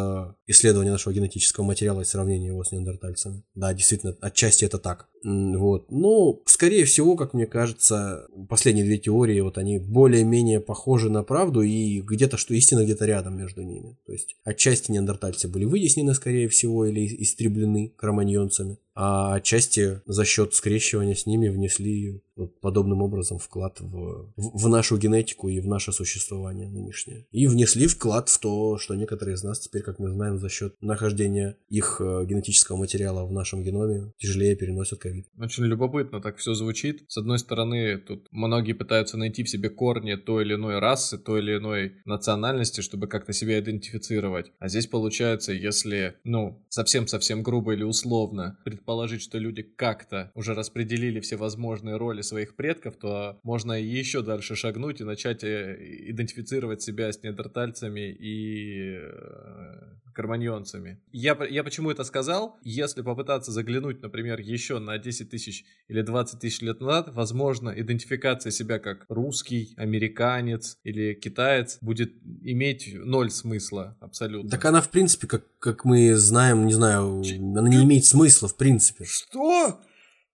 исследования нашего генетического материала и сравнения его с неандертальцами. Да, действительно, отчасти это так. Вот. Ну, скорее всего, как мне кажется, последние две теории, вот они более-менее похожи на правду, и где-то, что истина где-то рядом между ними. То есть, отчасти неандертальцы были вытеснены, скорее всего, или истреблены кроманьонцами а отчасти за счет скрещивания с ними внесли вот подобным образом вклад в, в, нашу генетику и в наше существование нынешнее. И внесли вклад в то, что некоторые из нас теперь, как мы знаем, за счет нахождения их э, генетического материала в нашем геноме тяжелее переносят ковид. Очень любопытно так все звучит. С одной стороны, тут многие пытаются найти в себе корни той или иной расы, той или иной национальности, чтобы как-то себя идентифицировать. А здесь получается, если, ну, совсем-совсем грубо или условно предположить, что люди как-то уже распределили все возможные роли своих предков, то можно еще дальше шагнуть и начать э, идентифицировать себя с неандертальцами и э, карманьонцами. Я, я почему это сказал? Если попытаться заглянуть, например, еще на 10 тысяч или 20 тысяч лет назад, возможно, идентификация себя как русский, американец или китаец будет иметь ноль смысла абсолютно. Так она, в принципе, как, как мы знаем, не знаю, Ч... она не имеет смысла, в принципе. Что?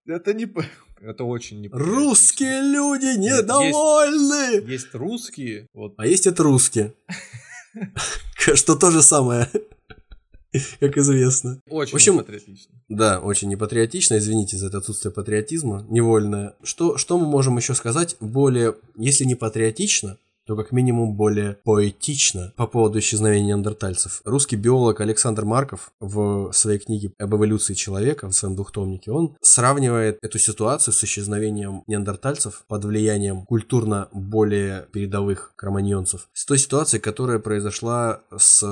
Это не... Это очень не. Русские люди недовольны! Есть, есть русские. Вот. А есть это русские. [LAUGHS] Что то же самое. Как известно. Очень в общем, непатриотично. Да, очень непатриотично. Извините за это отсутствие патриотизма невольное. Что, что мы можем еще сказать более, если не патриотично, то как минимум более поэтично по поводу исчезновения неандертальцев. Русский биолог Александр Марков в своей книге об эволюции человека, в своем двухтомнике, он сравнивает эту ситуацию с исчезновением неандертальцев под влиянием культурно более передовых кроманьонцев с той ситуацией, которая произошла с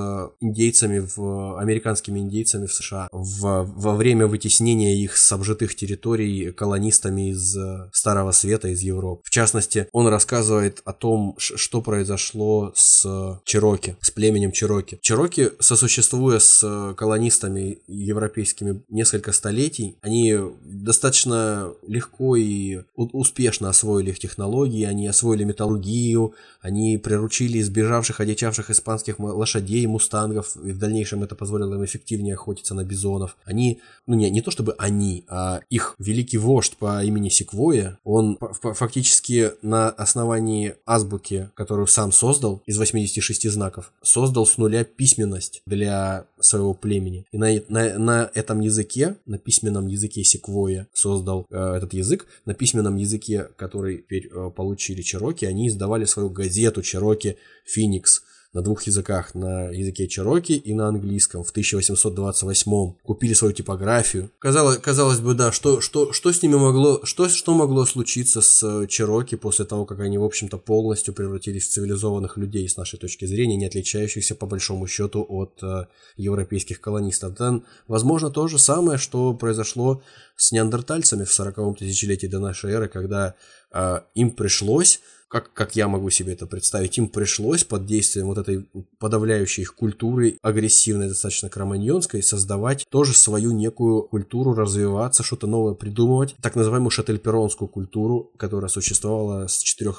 индейцами, в, американскими индейцами в США в, во время вытеснения их с обжитых территорий колонистами из Старого Света, из Европы. В частности, он рассказывает о том, что произошло с Чироки, с племенем Чироки. Чироки, сосуществуя с колонистами европейскими несколько столетий, они достаточно легко и успешно освоили их технологии, они освоили металлургию, они приручили избежавших, одичавших испанских лошадей, мустангов, и в дальнейшем это позволило им эффективнее охотиться на бизонов. Они, ну не, не то чтобы они, а их великий вождь по имени Секвоя, он фактически на основании азбуки, которую сам создал, из 86 знаков, создал с нуля письменность для своего племени. И на, на, на этом языке, на письменном языке Секвоя создал э, этот язык, на письменном языке, который теперь э, получили Чероки, они издавали свою газету Чероки Феникс на двух языках, на языке чероки и на английском в 1828 купили свою типографию. Казалось, казалось бы, да, что, что, что с ними могло, что, что могло случиться с чероки после того, как они, в общем-то, полностью превратились в цивилизованных людей с нашей точки зрения, не отличающихся по большому счету от э, европейских колонистов. Там, возможно, то же самое, что произошло с неандертальцами в 40-м тысячелетии до нашей эры, когда э, им пришлось как, как я могу себе это представить, им пришлось под действием вот этой подавляющей их культуры, агрессивной, достаточно кроманьонской, создавать тоже свою некую культуру, развиваться, что-то новое придумывать. Так называемую шательперонскую культуру, которая существовала с 4, э,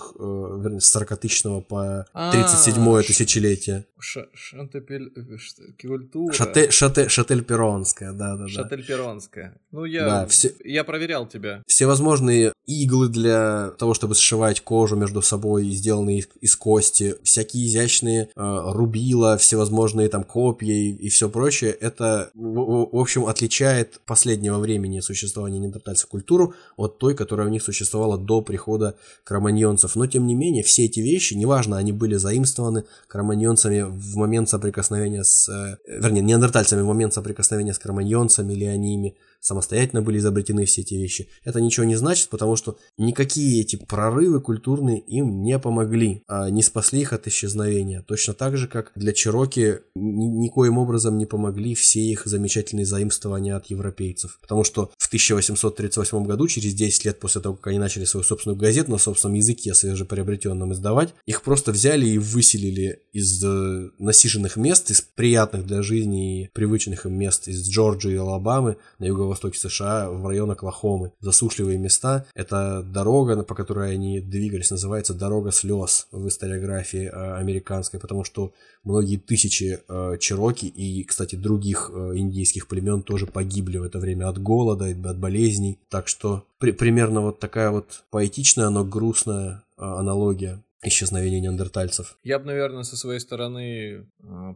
вернее, с 40 тысячного по 37 а, тысячелетие. Культура. Шате, шате, шательперонская, да, да, да. Шательперонская. Ну, я, да, все, я проверял тебя. Всевозможные иглы для того, чтобы сшивать кожу между собой, сделанные из, кости, всякие изящные э, рубила, всевозможные там копья и, и все прочее, это, в, в общем, отличает последнего времени существования неандертальцев культуру от той, которая у них существовала до прихода кроманьонцев. Но, тем не менее, все эти вещи, неважно, они были заимствованы кроманьонцами в момент соприкосновения с... Э, вернее, неандертальцами в момент соприкосновения с кроманьонцами или они ими самостоятельно были изобретены все эти вещи. Это ничего не значит, потому что никакие эти прорывы культурные им не помогли, а не спасли их от исчезновения. Точно так же, как для Чироки ни никоим образом не помогли все их замечательные заимствования от европейцев. Потому что в 1838 году, через 10 лет после того, как они начали свою собственную газету на собственном языке свежеприобретенном издавать, их просто взяли и выселили из э, насиженных мест, из приятных для жизни и привычных им мест, из Джорджии и Алабамы на юго востоке США, в район Оклахомы. Засушливые места. Это дорога, по которой они двигались, называется «Дорога слез» в историографии э, американской, потому что многие тысячи э, чероки и, кстати, других э, индейских племен тоже погибли в это время от голода, от болезней. Так что при, примерно вот такая вот поэтичная, но грустная аналогия исчезновения неандертальцев. Я бы, наверное, со своей стороны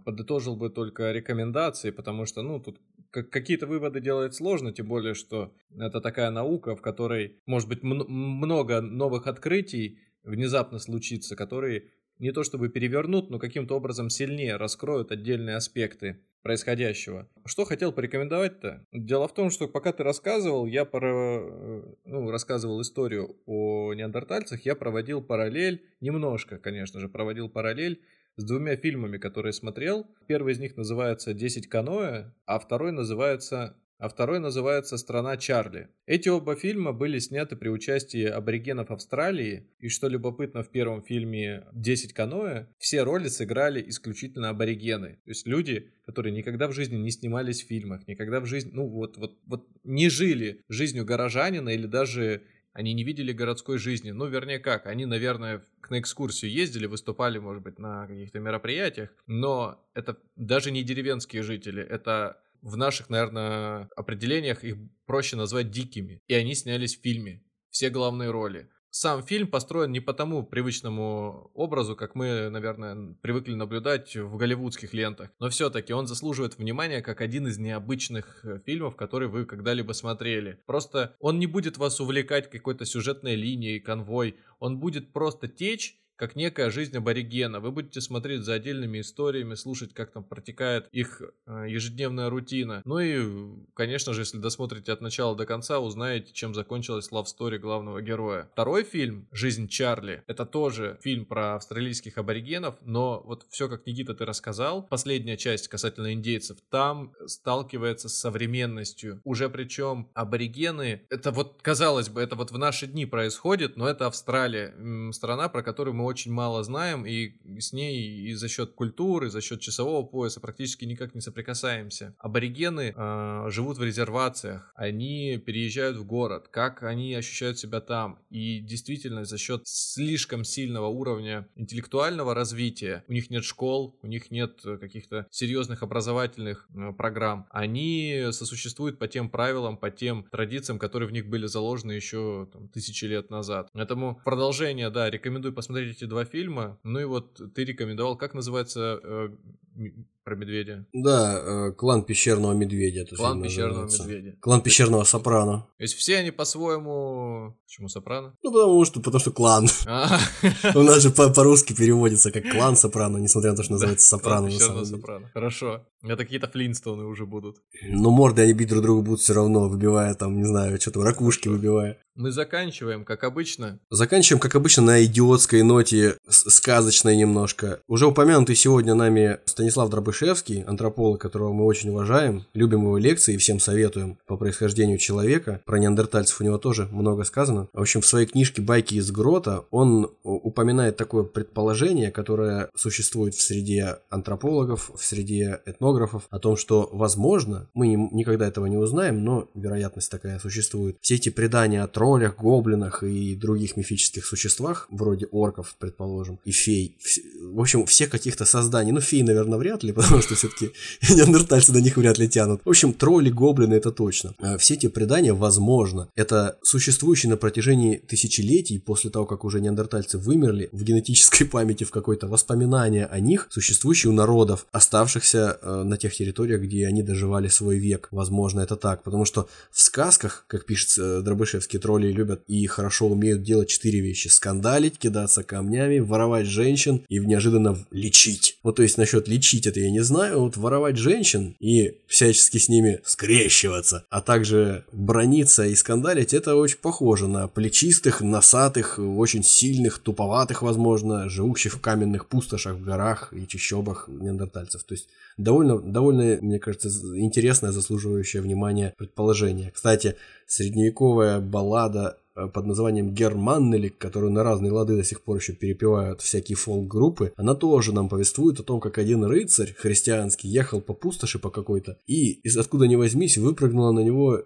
подытожил бы только рекомендации, потому что, ну, тут какие-то выводы делать сложно, тем более, что это такая наука, в которой может быть много новых открытий внезапно случится, которые не то чтобы перевернут, но каким-то образом сильнее раскроют отдельные аспекты происходящего. Что хотел порекомендовать-то? Дело в том, что пока ты рассказывал, я про... ну, рассказывал историю о неандертальцах, я проводил параллель, немножко, конечно же, проводил параллель с двумя фильмами, которые смотрел. Первый из них называется «Десять каноэ», а второй называется а второй называется «Страна Чарли». Эти оба фильма были сняты при участии аборигенов Австралии, и что любопытно в первом фильме «10 каноэ», все роли сыграли исключительно аборигены. То есть люди, которые никогда в жизни не снимались в фильмах, никогда в жизни, ну вот, вот, вот не жили жизнью горожанина или даже они не видели городской жизни. Ну, вернее, как, они, наверное, на экскурсию ездили, выступали, может быть, на каких-то мероприятиях, но это даже не деревенские жители, это в наших, наверное, определениях их проще назвать дикими. И они снялись в фильме. Все главные роли сам фильм построен не по тому привычному образу, как мы, наверное, привыкли наблюдать в голливудских лентах. Но все-таки он заслуживает внимания как один из необычных э, фильмов, которые вы когда-либо смотрели. Просто он не будет вас увлекать какой-то сюжетной линией, конвой. Он будет просто течь как некая жизнь аборигена. Вы будете смотреть за отдельными историями, слушать, как там протекает их э, ежедневная рутина. Ну и, конечно же, если досмотрите от начала до конца, узнаете, чем закончилась love story главного героя. Второй фильм «Жизнь Чарли» — это тоже фильм про австралийских аборигенов, но вот все, как Никита ты рассказал, последняя часть касательно индейцев, там сталкивается с современностью. Уже причем аборигены, это вот, казалось бы, это вот в наши дни происходит, но это Австралия, страна, про которую мы очень мало знаем, и с ней и за счет культуры, за счет часового пояса практически никак не соприкасаемся. Аборигены э, живут в резервациях, они переезжают в город, как они ощущают себя там. И действительно, за счет слишком сильного уровня интеллектуального развития, у них нет школ, у них нет каких-то серьезных образовательных э, программ, они сосуществуют по тем правилам, по тем традициям, которые в них были заложены еще там, тысячи лет назад. Поэтому продолжение, да, рекомендую посмотреть эти два фильма. Ну и вот ты рекомендовал, как называется э, про медведя? Да, э, клан пещерного медведя. Это клан пещерного называется. медведя. Клан пещерного сопрано. То есть все они по-своему... Почему сопрано? Ну, потому что, потому что клан. [LAUGHS] А. У нас же по-русски переводится как клан сопрано, несмотря на то, что называется сопрано. сопрано. Хорошо. Это какие-то флинстоны уже будут. Но морды они бить друг другу будут все равно, выбивая там, не знаю, что-то ракушки выбивая. Мы заканчиваем, как обычно. Заканчиваем, как обычно, на идиотской ноте, сказочной немножко. Уже упомянутый сегодня нами Станислав Дробышевский, антрополог, которого мы очень уважаем, любим его лекции и всем советуем по происхождению человека. Про неандертальцев у него тоже много сказано. В общем, в своей книжке «Байки из грота» он упоминает такое предположение, которое существует в среде антропологов, в среде этнографов, о том, что, возможно, мы никогда этого не узнаем, но вероятность такая существует. Все эти предания о троллях, гоблинах и других мифических существах, вроде орков, предположим, и фей. В общем, все каких-то созданий. Ну, фей, наверное, вряд ли, [LAUGHS] потому что все-таки [LAUGHS] неандертальцы до них вряд ли тянут. В общем, тролли, гоблины, это точно. А все эти предания, возможно, это существующие на протяжении тысячелетий после того, как уже неандертальцы вымерли, в генетической [LAUGHS] памяти, в какой-то воспоминания о них, существующие у народов, оставшихся э, на тех территориях, где они доживали свой век. Возможно, это так, потому что в сказках, как пишет э, Дробышевский, тролли любят и хорошо умеют делать четыре вещи. Скандалить, кидаться камнями, воровать женщин и неожиданно лечить. Вот то есть насчет лечить это я не знаю, вот воровать женщин и всячески с ними скрещиваться, а также брониться и скандалить, это очень похоже на плечистых, носатых, очень сильных, туповатых, возможно, живущих в каменных пустошах, в горах и чащобах неандертальцев. То есть довольно, довольно, мне кажется, интересное, заслуживающее внимания предположение. Кстати, средневековая баллада под названием Германнелик, которую на разные лады до сих пор еще перепевают всякие фолк-группы, она тоже нам повествует о том, как один рыцарь христианский ехал по пустоши по какой-то, и из откуда ни возьмись выпрыгнула на него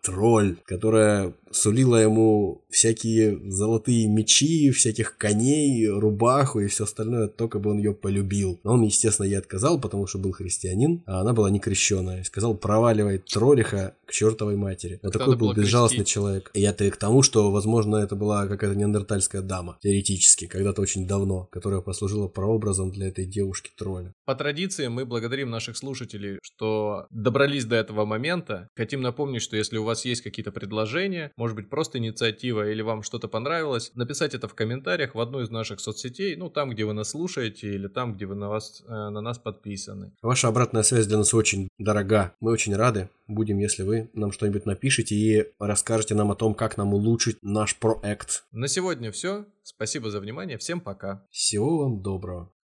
дева-тролль, которая сулила ему всякие золотые мечи, всяких коней, рубаху и все остальное, только бы он ее полюбил. Но он, естественно, ей отказал, потому что был христианин, а она была не крещенная. Сказал, проваливай троллиха к чертовой матери. Вот такой был безжалостный крестить. человек. И это к тому, что, возможно, это была какая-то неандертальская дама, теоретически, когда-то очень давно, которая послужила прообразом для этой девушки-тролля. По традиции мы благодарим наших слушателей, что добрались до этого момента. Хотим напомнить, что если у вас есть какие-то предложения, может быть, просто инициатива или вам что-то понравилось, написать это в комментариях в одной из наших соцсетей, ну, там, где вы нас слушаете, или там, где вы на, вас, э, на нас подписаны. Ваша обратная связь для нас очень дорога. Мы очень рады будем, если вы нам что-нибудь напишите и расскажете нам о том, как нам улучшить наш проект. На сегодня все. Спасибо за внимание. Всем пока. Всего вам доброго.